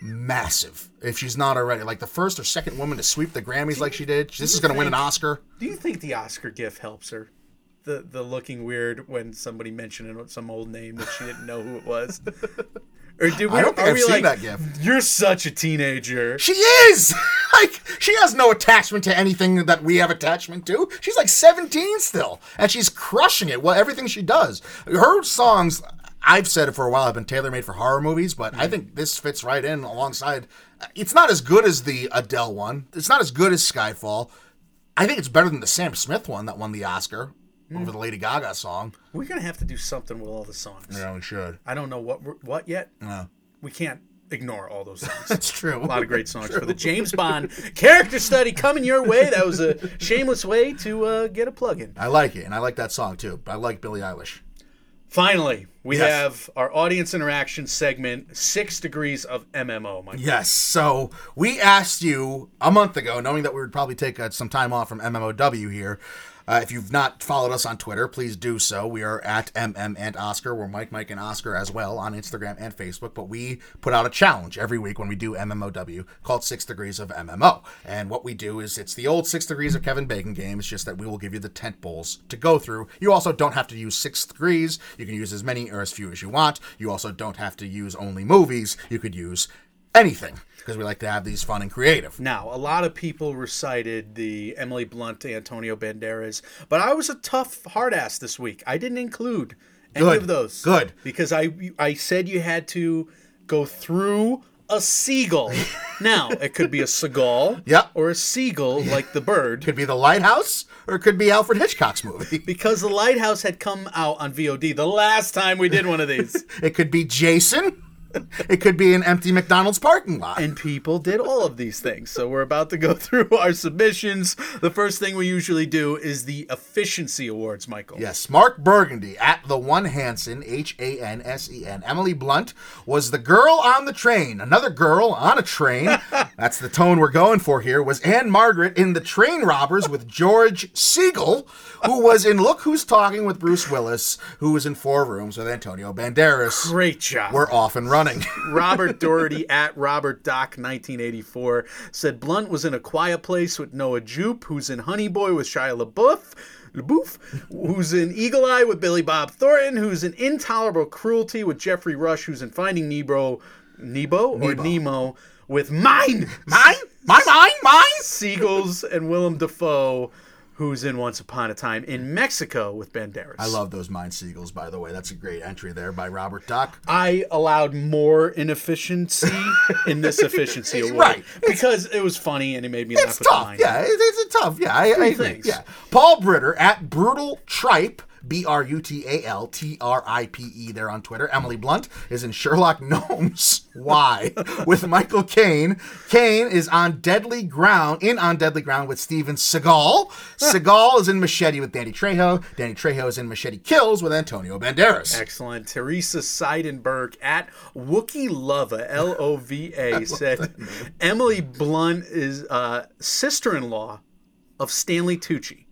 massive if she's not already. Like the first or second woman to sweep the Grammys like she did. This is going to win an Oscar. Do you think the Oscar gif helps her? The the looking weird when somebody mentioned some old name that she didn't know who it was. Or did we? I don't think I've we seen like, that gif. You're such a teenager. She is like she has no attachment to anything that we have attachment to. She's like 17 still, and she's crushing it. Well, everything she does, her songs. I've said it for a while. I've been tailor made for horror movies, but I mm-hmm. think this fits right in alongside. Uh, it's not as good as the Adele one. It's not as good as Skyfall. I think it's better than the Sam Smith one that won the Oscar over the Lady Gaga song. We're gonna have to do something with all the songs. Yeah, we should. I don't know what what yet. No. We can't ignore all those songs. That's true. a lot of great songs for the James Bond character study coming your way. That was a shameless way to uh, get a plug in. I like it, and I like that song too. I like Billie Eilish. Finally, we Yes. have our audience interaction segment, Six Degrees of MMO. Mike. Yes. So we asked you a month ago, knowing that we would probably take uh, some time off from MMOW here. Uh, if you've not followed us on Twitter, please do so. We are at MM and Oscar. We're Mike, Mike, and Oscar as well on Instagram and Facebook. But we put out a challenge every week when we do MMOW called Six Degrees of MMO. And what we do is it's the old Six Degrees of Kevin Bacon game. It's just that we will give you the tent poles to go through. You also don't have to use six degrees. You can use as many or as few as you want. You also don't have to use only movies. You could use anything because we like to have these fun and creative. Now, a lot of people recited the Emily Blunt, Antonio Banderas, but I was a tough hard ass this week. I didn't include any Good. of those. Good. Because I I said you had to go through a seagull. now, it could be a seagull Yep. or a seagull like the bird. Could be the lighthouse or it could be Alfred Hitchcock's movie. Because the lighthouse had come out on VOD the last time we did one of these. It could be Jason. it could be an empty McDonald's parking lot. And people did all of these things. So we're about to go through our submissions. The first thing we usually do is the efficiency awards, Michael. Yes, Mark Burgundy at the one Hansen, H A N S E N. Emily Blunt was the girl on the train. Another girl on a train. That's the tone we're going for here. Was Ann-Margret in The Train Robbers with George Segal, who was in Look Who's Talking with Bruce Willis, who was in Four Rooms with Antonio Banderas. Great job. We're off and running. Robert Doherty at Robert Doc 1984 said Blunt was in A Quiet Place with Noah Jupe, who's in Honey Boy with Shia LaBeouf. LaBeouf, who's in Eagle Eye with Billy Bob Thornton, who's in Intolerable Cruelty with Geoffrey Rush, who's in Finding Nemo, Nebo or Nebo. Nemo with Mine, mine? Mine, mine, mine? Seagulls, and Willem Dafoe, who's in Once Upon a Time in Mexico with Banderas. I love those Mine Seagulls, by the way. That's a great entry there by Robert Duck. I allowed more inefficiency in this efficiency award Right. because it was funny and it made me It's laugh the tough. Yeah, it- it's a tough. Yeah, I, I. Yeah. Paul Britter at Brutal Tripe. B R U T A L T R I P E there on Twitter. Emily Blunt is in Sherlock Gnomes. Why? with Michael Caine. Caine is on Deadly Ground, in On Deadly Ground with Steven Seagal. Seagal is in Machete with Danny Trejo. Danny Trejo is in Machete Kills with Antonio Banderas. Excellent. Teresa Seidenberg at Wookie Lova, L O V A, said Emily Blunt is uh, sister in law of Stanley Tucci.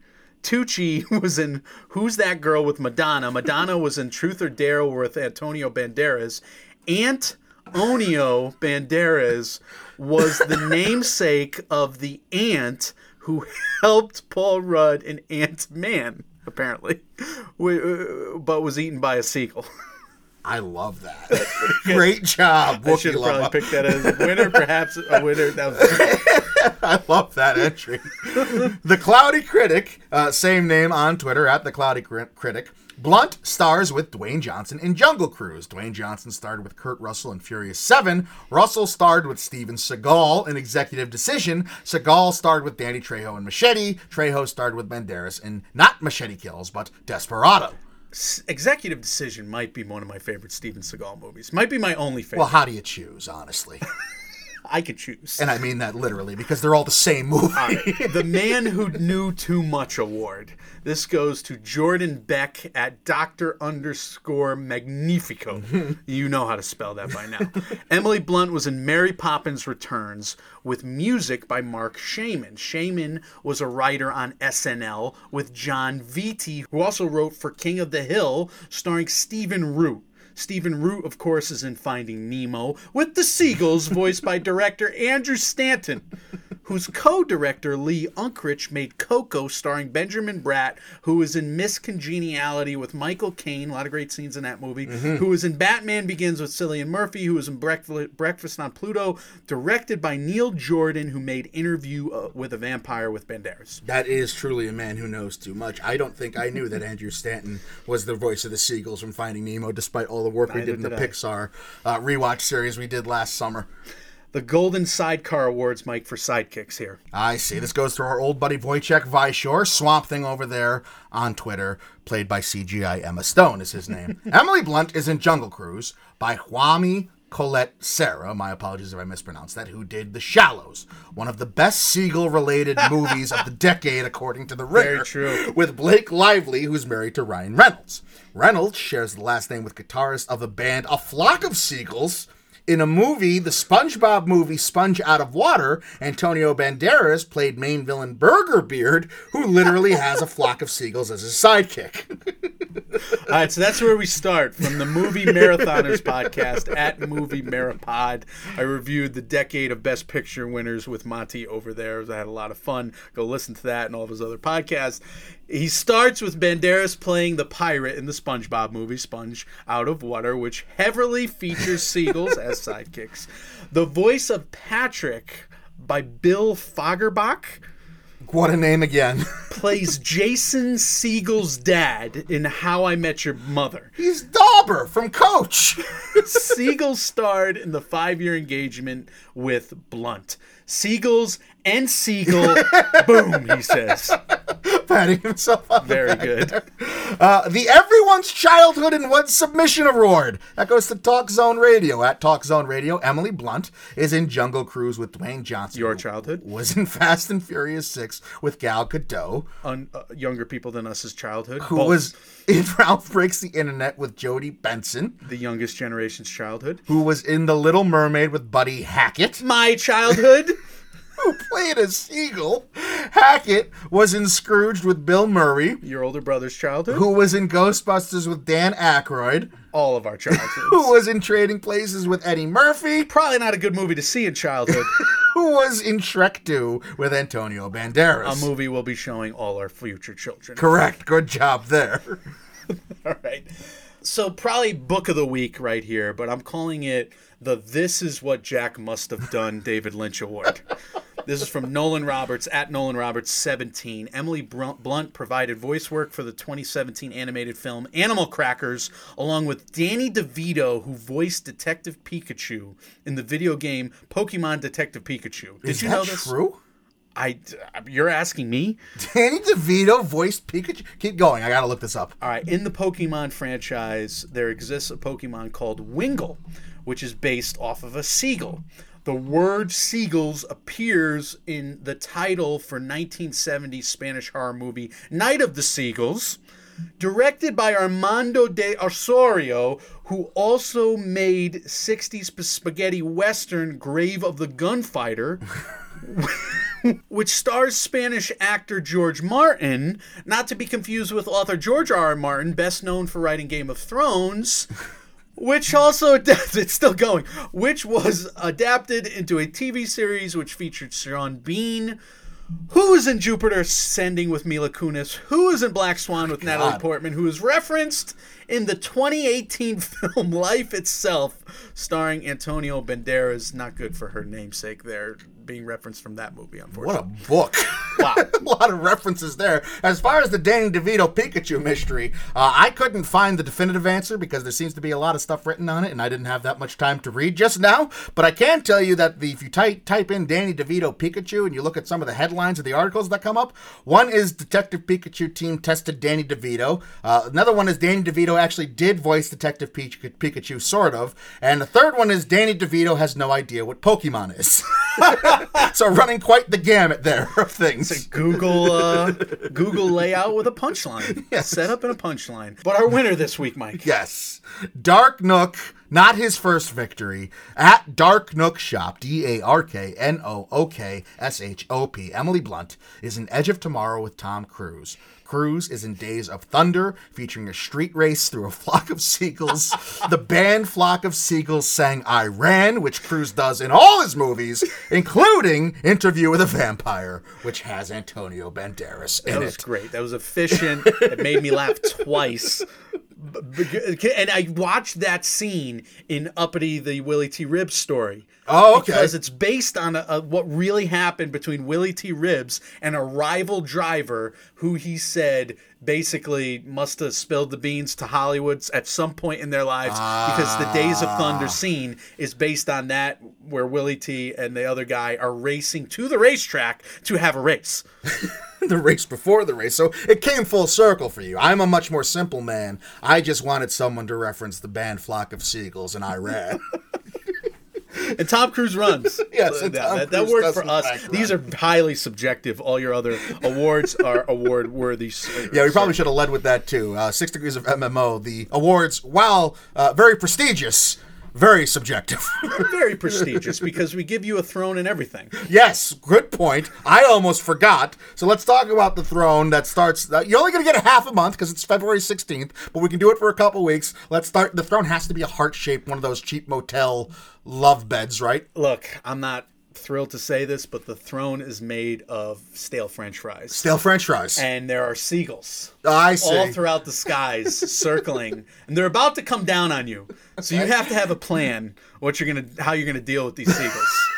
Tucci was in Who's That Girl with Madonna. Madonna was in Truth or Dare with Antonio Banderas. Aunt Onio Banderas was the namesake of the aunt who helped Paul Rudd in Ant Man, apparently, uh, but was eaten by a seagull. I love that. Great job, I should have probably picked that as a winner, perhaps a winner. That was I love that entry. the Cloudy Critic, uh, same name on Twitter at the Cloudy Cri- Critic. Blunt stars with Dwayne Johnson in Jungle Cruise. Dwayne Johnson starred with Kurt Russell in Furious 7. Russell starred with Steven Seagal in Executive Decision. Seagal starred with Danny Trejo in Machete. Trejo starred with Banderas in not Machete Kills, but Desperado. Executive Decision might be one of my favorite Steven Seagal movies. Might be my only favorite. Well, how do you choose, honestly? I could choose. And I mean that literally because they're all the same movie. the Man Who Knew Too Much Award. This goes to Jordan Beck at Doctor underscore Magnifico. Mm-hmm. you know how to spell that by now. Emily Blunt was in Mary Poppins Returns with music by Marc Shaiman. Shaiman was a writer on SNL with Jon Vitti, who also wrote for King of the Hill, starring Stephen Root. Stephen Root, of course, is in Finding Nemo, with the Seagulls, voiced by director Andrew Stanton, whose co director Lee Unkrich made Coco, starring Benjamin Bratt, who was in Miss Congeniality with Michael Caine, a lot of great scenes in that movie, who was in Batman Begins with Cillian Murphy, who was in Breakfast, Breakfast on Pluto, directed by Neil Jordan, who made Interview uh, with a Vampire with Banderas. That is truly a man who knows too much. I don't think I knew that Andrew Stanton was the voice of the seagulls from Finding Nemo, despite all the work we did in the I. Pixar uh, rewatch series we did last summer. The Golden Sidecar Awards, Mike, for sidekicks here. I see. This goes to our old buddy Wojciech Vyshore, Swamp Thing over there on Twitter, played by CGI Emma Stone is his name. Emily Blunt is in Jungle Cruise by Jaume Collet-Serra, my apologies if I mispronounced that, who did The Shallows, one of the best seagull related movies of the decade, according to The Ringer. Very true. With Blake Lively, who's married to Ryan Reynolds. Reynolds shares the last name with guitarist of the band A Flock of Seagulls. In a movie, the SpongeBob movie Sponge Out of Water, Antonio Banderas played main villain Burger Beard, who literally has a flock of seagulls as his sidekick. All right, so that's where we start from the Movie Marathoners podcast at Movie Marapod. I reviewed the decade of Best Picture winners with Monty over there. I had a lot of fun. Go listen to that and all of his other podcasts. He starts with Banderas playing the pirate in the SpongeBob movie, Sponge Out of Water, which heavily features seagulls as sidekicks. The voice of Patrick by Bill Fagerbakke what a name again. plays Jason Segel's dad in How I Met Your Mother. He's Dauber from Coach. Segel starred in the five year engagement with Blunt. Seagulls and Segel, boom, he says. patting himself on the Very good. Uh, the Everyone's Childhood in One Submission Award. That goes to Talk Zone Radio. At Talk Zone Radio, Emily Blunt is in Jungle Cruise with Dwayne Johnson. Your childhood? Was in Fast and Furious 6 with Gal Gadot. Un, uh, younger people than us as childhood. Who Both was in Ralph Breaks the Internet with Jodi Benson. the youngest generation's childhood? Who was in The Little Mermaid with Buddy Hackett. My childhood. Who played a seagull. Hackett was in Scrooged with Bill Murray. Your older brother's childhood. Who was in Ghostbusters with Dan Aykroyd. All of our childhoods. Who was in Trading Places with Eddie Murphy. Probably not a good movie to see in childhood. Who was in Shrek 2 with Antonio Banderas. a movie we'll be showing all our future children. Correct. Good job there. All right. So probably book of the week right here, but I'm calling it the "This is what Jack must have done" David Lynch Award. This is from Nolan Roberts at Nolan Roberts 17. Emily Blunt provided voice work for the 2017 animated film Animal Crackers, along with Danny DeVito, who voiced Detective Pikachu in the video game Pokemon Detective Pikachu. Did Is you that know this? true? I. Uh, you're asking me. Danny DeVito voiced Pikachu. Keep going. I gotta look this up. All right, in the Pokemon franchise, there exists a Pokemon called Wingull, which is based off of a seagull. The word seagulls appears in the title for 1970 Spanish horror movie Night of the Seagulls, directed by Armando de Ossorio, who also made 60s spaghetti western Grave of the Gunfighter which stars Spanish actor George Martin, not to be confused with author George R. R. Martin, best known for writing Game of Thrones, which also it's still going, which was adapted into a TV series which featured Sean Bean. Who is in Jupiter Ascending with Mila Kunis? Who is in Black Swan with Natalie Portman? Who is referenced in the 2018 film Life Itself, starring Antonio Banderas? Not good for her namesake there, being referenced from that movie, unfortunately. What a book. Wow. a lot of references there. As far as the Danny DeVito Pikachu mystery, uh, I couldn't find the definitive answer because there seems to be a lot of stuff written on it, and I didn't have that much time to read just now. But I can tell you that the, if you type, type in Danny DeVito Pikachu and you look at some of the headlines of the articles that come up, one is Detective Pikachu team tested Danny DeVito. Uh, another one is Danny DeVito actually did voice Detective Pikachu, Pikachu, sort of. And the third one is Danny DeVito has no idea what Pokemon is. so running quite the gamut there of things. Google uh, Google layout with a punchline. Set up in a punchline. But our winner this week, Mike. Yes. Dark Nook, not his first victory. At Dark Nook Shop, D A R K N O O K S H O P, Emily Blunt is in Edge of Tomorrow with Tom Cruise. Cruise is in Days of Thunder, featuring a street race through a flock of seagulls. the band Flock of Seagulls sang I Ran, which Cruise does in all his movies, including Interview with a Vampire, which has Antonio Banderas in it. That was great. That was efficient. it made me laugh twice. And I watched that scene in Uppity, the Willy T. Ribbs story. Oh, okay. Because it's based on a, a, what really happened between Willy T. Ribbs and a rival driver who he said basically must have spilled the beans to Hollywood at some point in their lives because the Days of Thunder ah. scene is based on that where Willy T. and the other guy are racing to the racetrack to have a race. the race before the race. So it came full circle for you. I'm a much more simple man. I just wanted someone to reference the band Flock of Seagulls and I ran. And Tom Cruise runs. Yes, that, that, that worked for us. fact These are highly subjective. All your other awards are award worthy. yeah, we probably should have led with that too. Uh, Six Degrees of MMO. The awards, while uh, very prestigious, very subjective. very prestigious because we give you a throne and everything. yes, good point. I almost forgot. So let's talk about the throne that starts. Uh, you're only going to get a half a month because it's February 16th, but we can do it for a couple weeks. Let's start. The throne has to be a heart shaped, one of those cheap motel love beds, right? Look, I'm not thrilled to say this, but the throne is made of stale French fries. Stale French fries. and there are seagulls I see. all throughout the skies circling, and they're about to come down on you. So you have to have a plan what you're gonna, how you're gonna deal with these seagulls.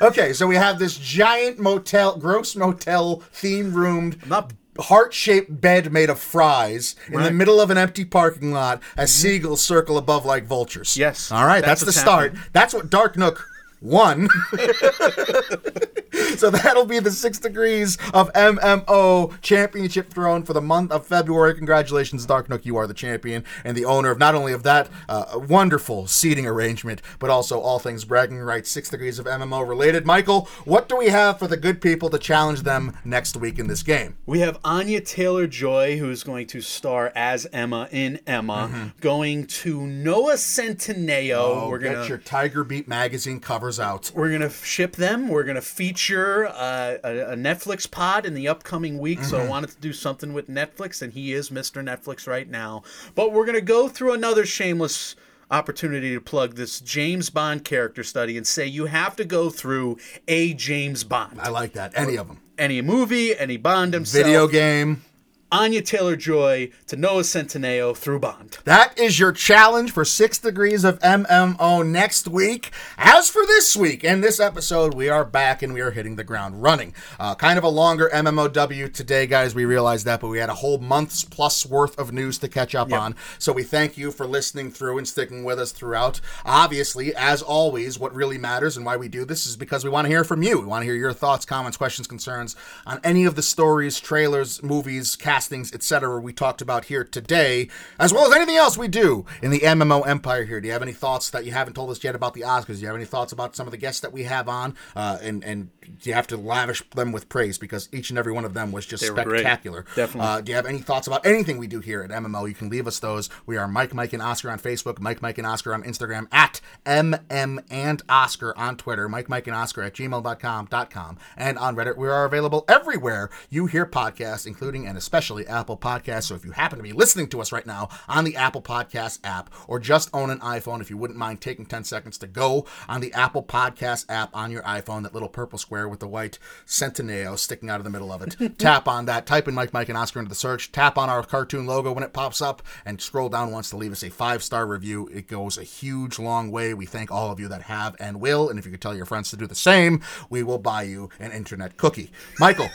Okay, so we have this giant motel, gross motel, theme roomed, Not heart shaped bed made of fries in the middle of an empty parking lot as mm-hmm. seagulls circle above like vultures. Yes, All right, that's that's, the start. happening. That's what Dark Nook one. so that'll be the six degrees of MMO championship throne for the month of February. Congratulations, Dark Nook. You are the champion and the owner of not only of that uh, wonderful seating arrangement, but also all things bragging rights, six degrees of MMO related. Michael, what do we have for the good people to challenge them next week in this game? We have Anya Taylor Joy, who's going to star as Emma in Emma, going to Noah Centineo. Oh, We're get gonna your Tiger Beat magazine covers out. we're gonna ship them. We're gonna feature uh, a, a Netflix pod in the upcoming week. So I wanted to do something with Netflix, and he is Mr. Netflix right now. But we're gonna go through another shameless opportunity to plug this James Bond character study and say you have to go through a James Bond, I like that. Any of them. any movie, any Bond himself. Video game. Anya Taylor Joy to Noah Centineo through Bond. That is your challenge for six degrees of MMO next week. As for this week and this episode, we are back and we are hitting the ground running. Uh, kind of a longer MMOW today, guys. We realized that, but we had a whole month's plus worth of news to catch up on. So we thank you for listening through and sticking with us throughout. Obviously, as always, what really matters and why we do this is because we want to hear from you. We want to hear your thoughts, comments, questions, concerns on any of the stories, trailers, movies, castings, etc. we talked about here today, as well as anything else we do in the MMO empire here. Do you have any thoughts that you haven't told us yet about the Oscars? Do you have any thoughts about some of the guests that we have on? Uh, and and you have to lavish them with praise because each and every one of them was just were great. spectacular. Definitely. Uh, do you have any thoughts about anything we do here at MMO? You can leave us those. We are Mike, Mike, and Oscar on Facebook, Mike, Mike, and Oscar on Instagram, at MM and Oscar on Twitter, Mike, Mike, and Oscar at gmail.com.com, and on Reddit. We are available everywhere you hear podcasts, including and especially Apple Podcasts. So if you happen to be listening to us right now on the Apple Podcast app or just own an iPhone, if you wouldn't mind taking 10 seconds to go on the Apple Podcast app on your iPhone, that little purple square with the white Centineo sticking out of the middle of it. tap on that, type in Mike, Mike, and Oscar into the search, tap on our cartoon logo when it pops up, and scroll down once to leave us a five star review. It goes a huge, long way. We thank all of you that have and will. And if you could tell your friends to do the same, we will buy you an internet cookie. Michael.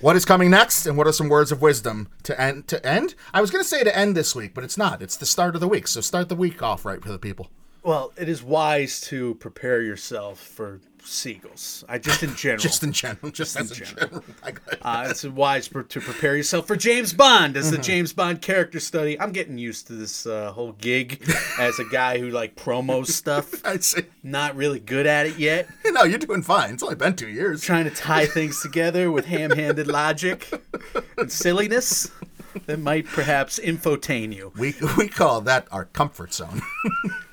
What is coming next, and what are some words of wisdom to end? To end? I was going to say to end this week, but it's not. It's the start of the week, so start the week off right for the people. Well, it is wise to prepare yourself for seagulls. I just in general. Just in general, just, in general. I got uh, it's wise per, to prepare yourself for James Bond as the Mm-hmm. James Bond character study. I'm getting used to this uh, whole gig as a guy who like promos stuff. I'd say, Not really good at it yet. no, you're doing fine. It's only been two years. Trying to tie things together with ham-handed logic and silliness that might perhaps infotain you. We we call that our comfort zone.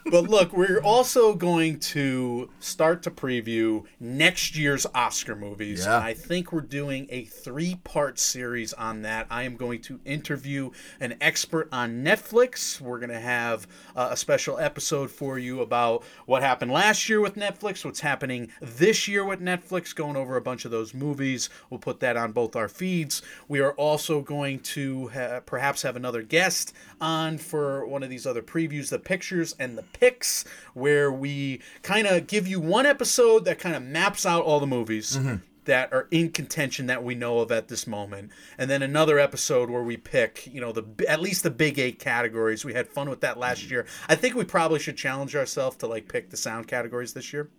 But look, we're also going to start to preview next year's Oscar movies. Yeah. And I think we're doing a three part series on that. I am going to interview an expert on Netflix. We're going to have uh, a special episode for you about what happened last year with Netflix, what's happening this year with Netflix, going over a bunch of those movies. We'll put that on both our feeds. We are also going to ha- perhaps have another guest on for one of these other previews, the pictures and the picks, where we kind of give you one episode that kind of maps out all the movies. Mm-hmm. That are in contention that we know of at this moment, and then another episode where we pick, you know, the at least the big eight categories. We had fun with that last mm-hmm. year. I think we probably should challenge ourselves to like pick the sound categories this year,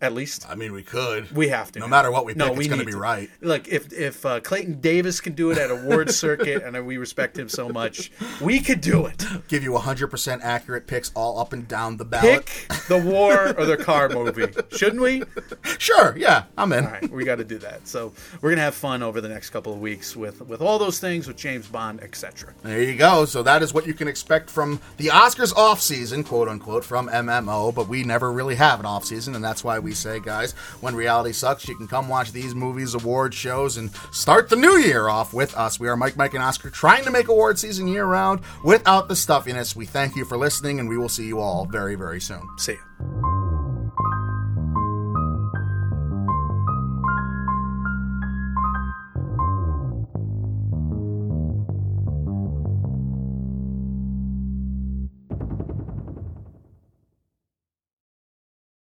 at least. I mean, we could. We have to. No matter what we No, we it's going to be right. Look, if if uh, Clayton Davis can do it at award circuit, and we respect him so much, we could do it. Give you 100% accurate picks all up and down the ballot. Pick the war or the car movie, shouldn't we? Sure, yeah, I'm in. All right, we got to do that. So we're gonna have fun over the next couple of weeks with with all those things with James Bond, etc. There you go. So that is what you can expect from the Oscars off season, quote unquote, from MMO. But we never really have an off season, and that's why we say, guys, when reality sucks, you can come watch these movies, award shows, and start the new year off with us. We are Mike, Mike, and Oscar, trying to make award season year round without the stuffiness. We thank you for listening, and we will see you all very, very soon. See ya.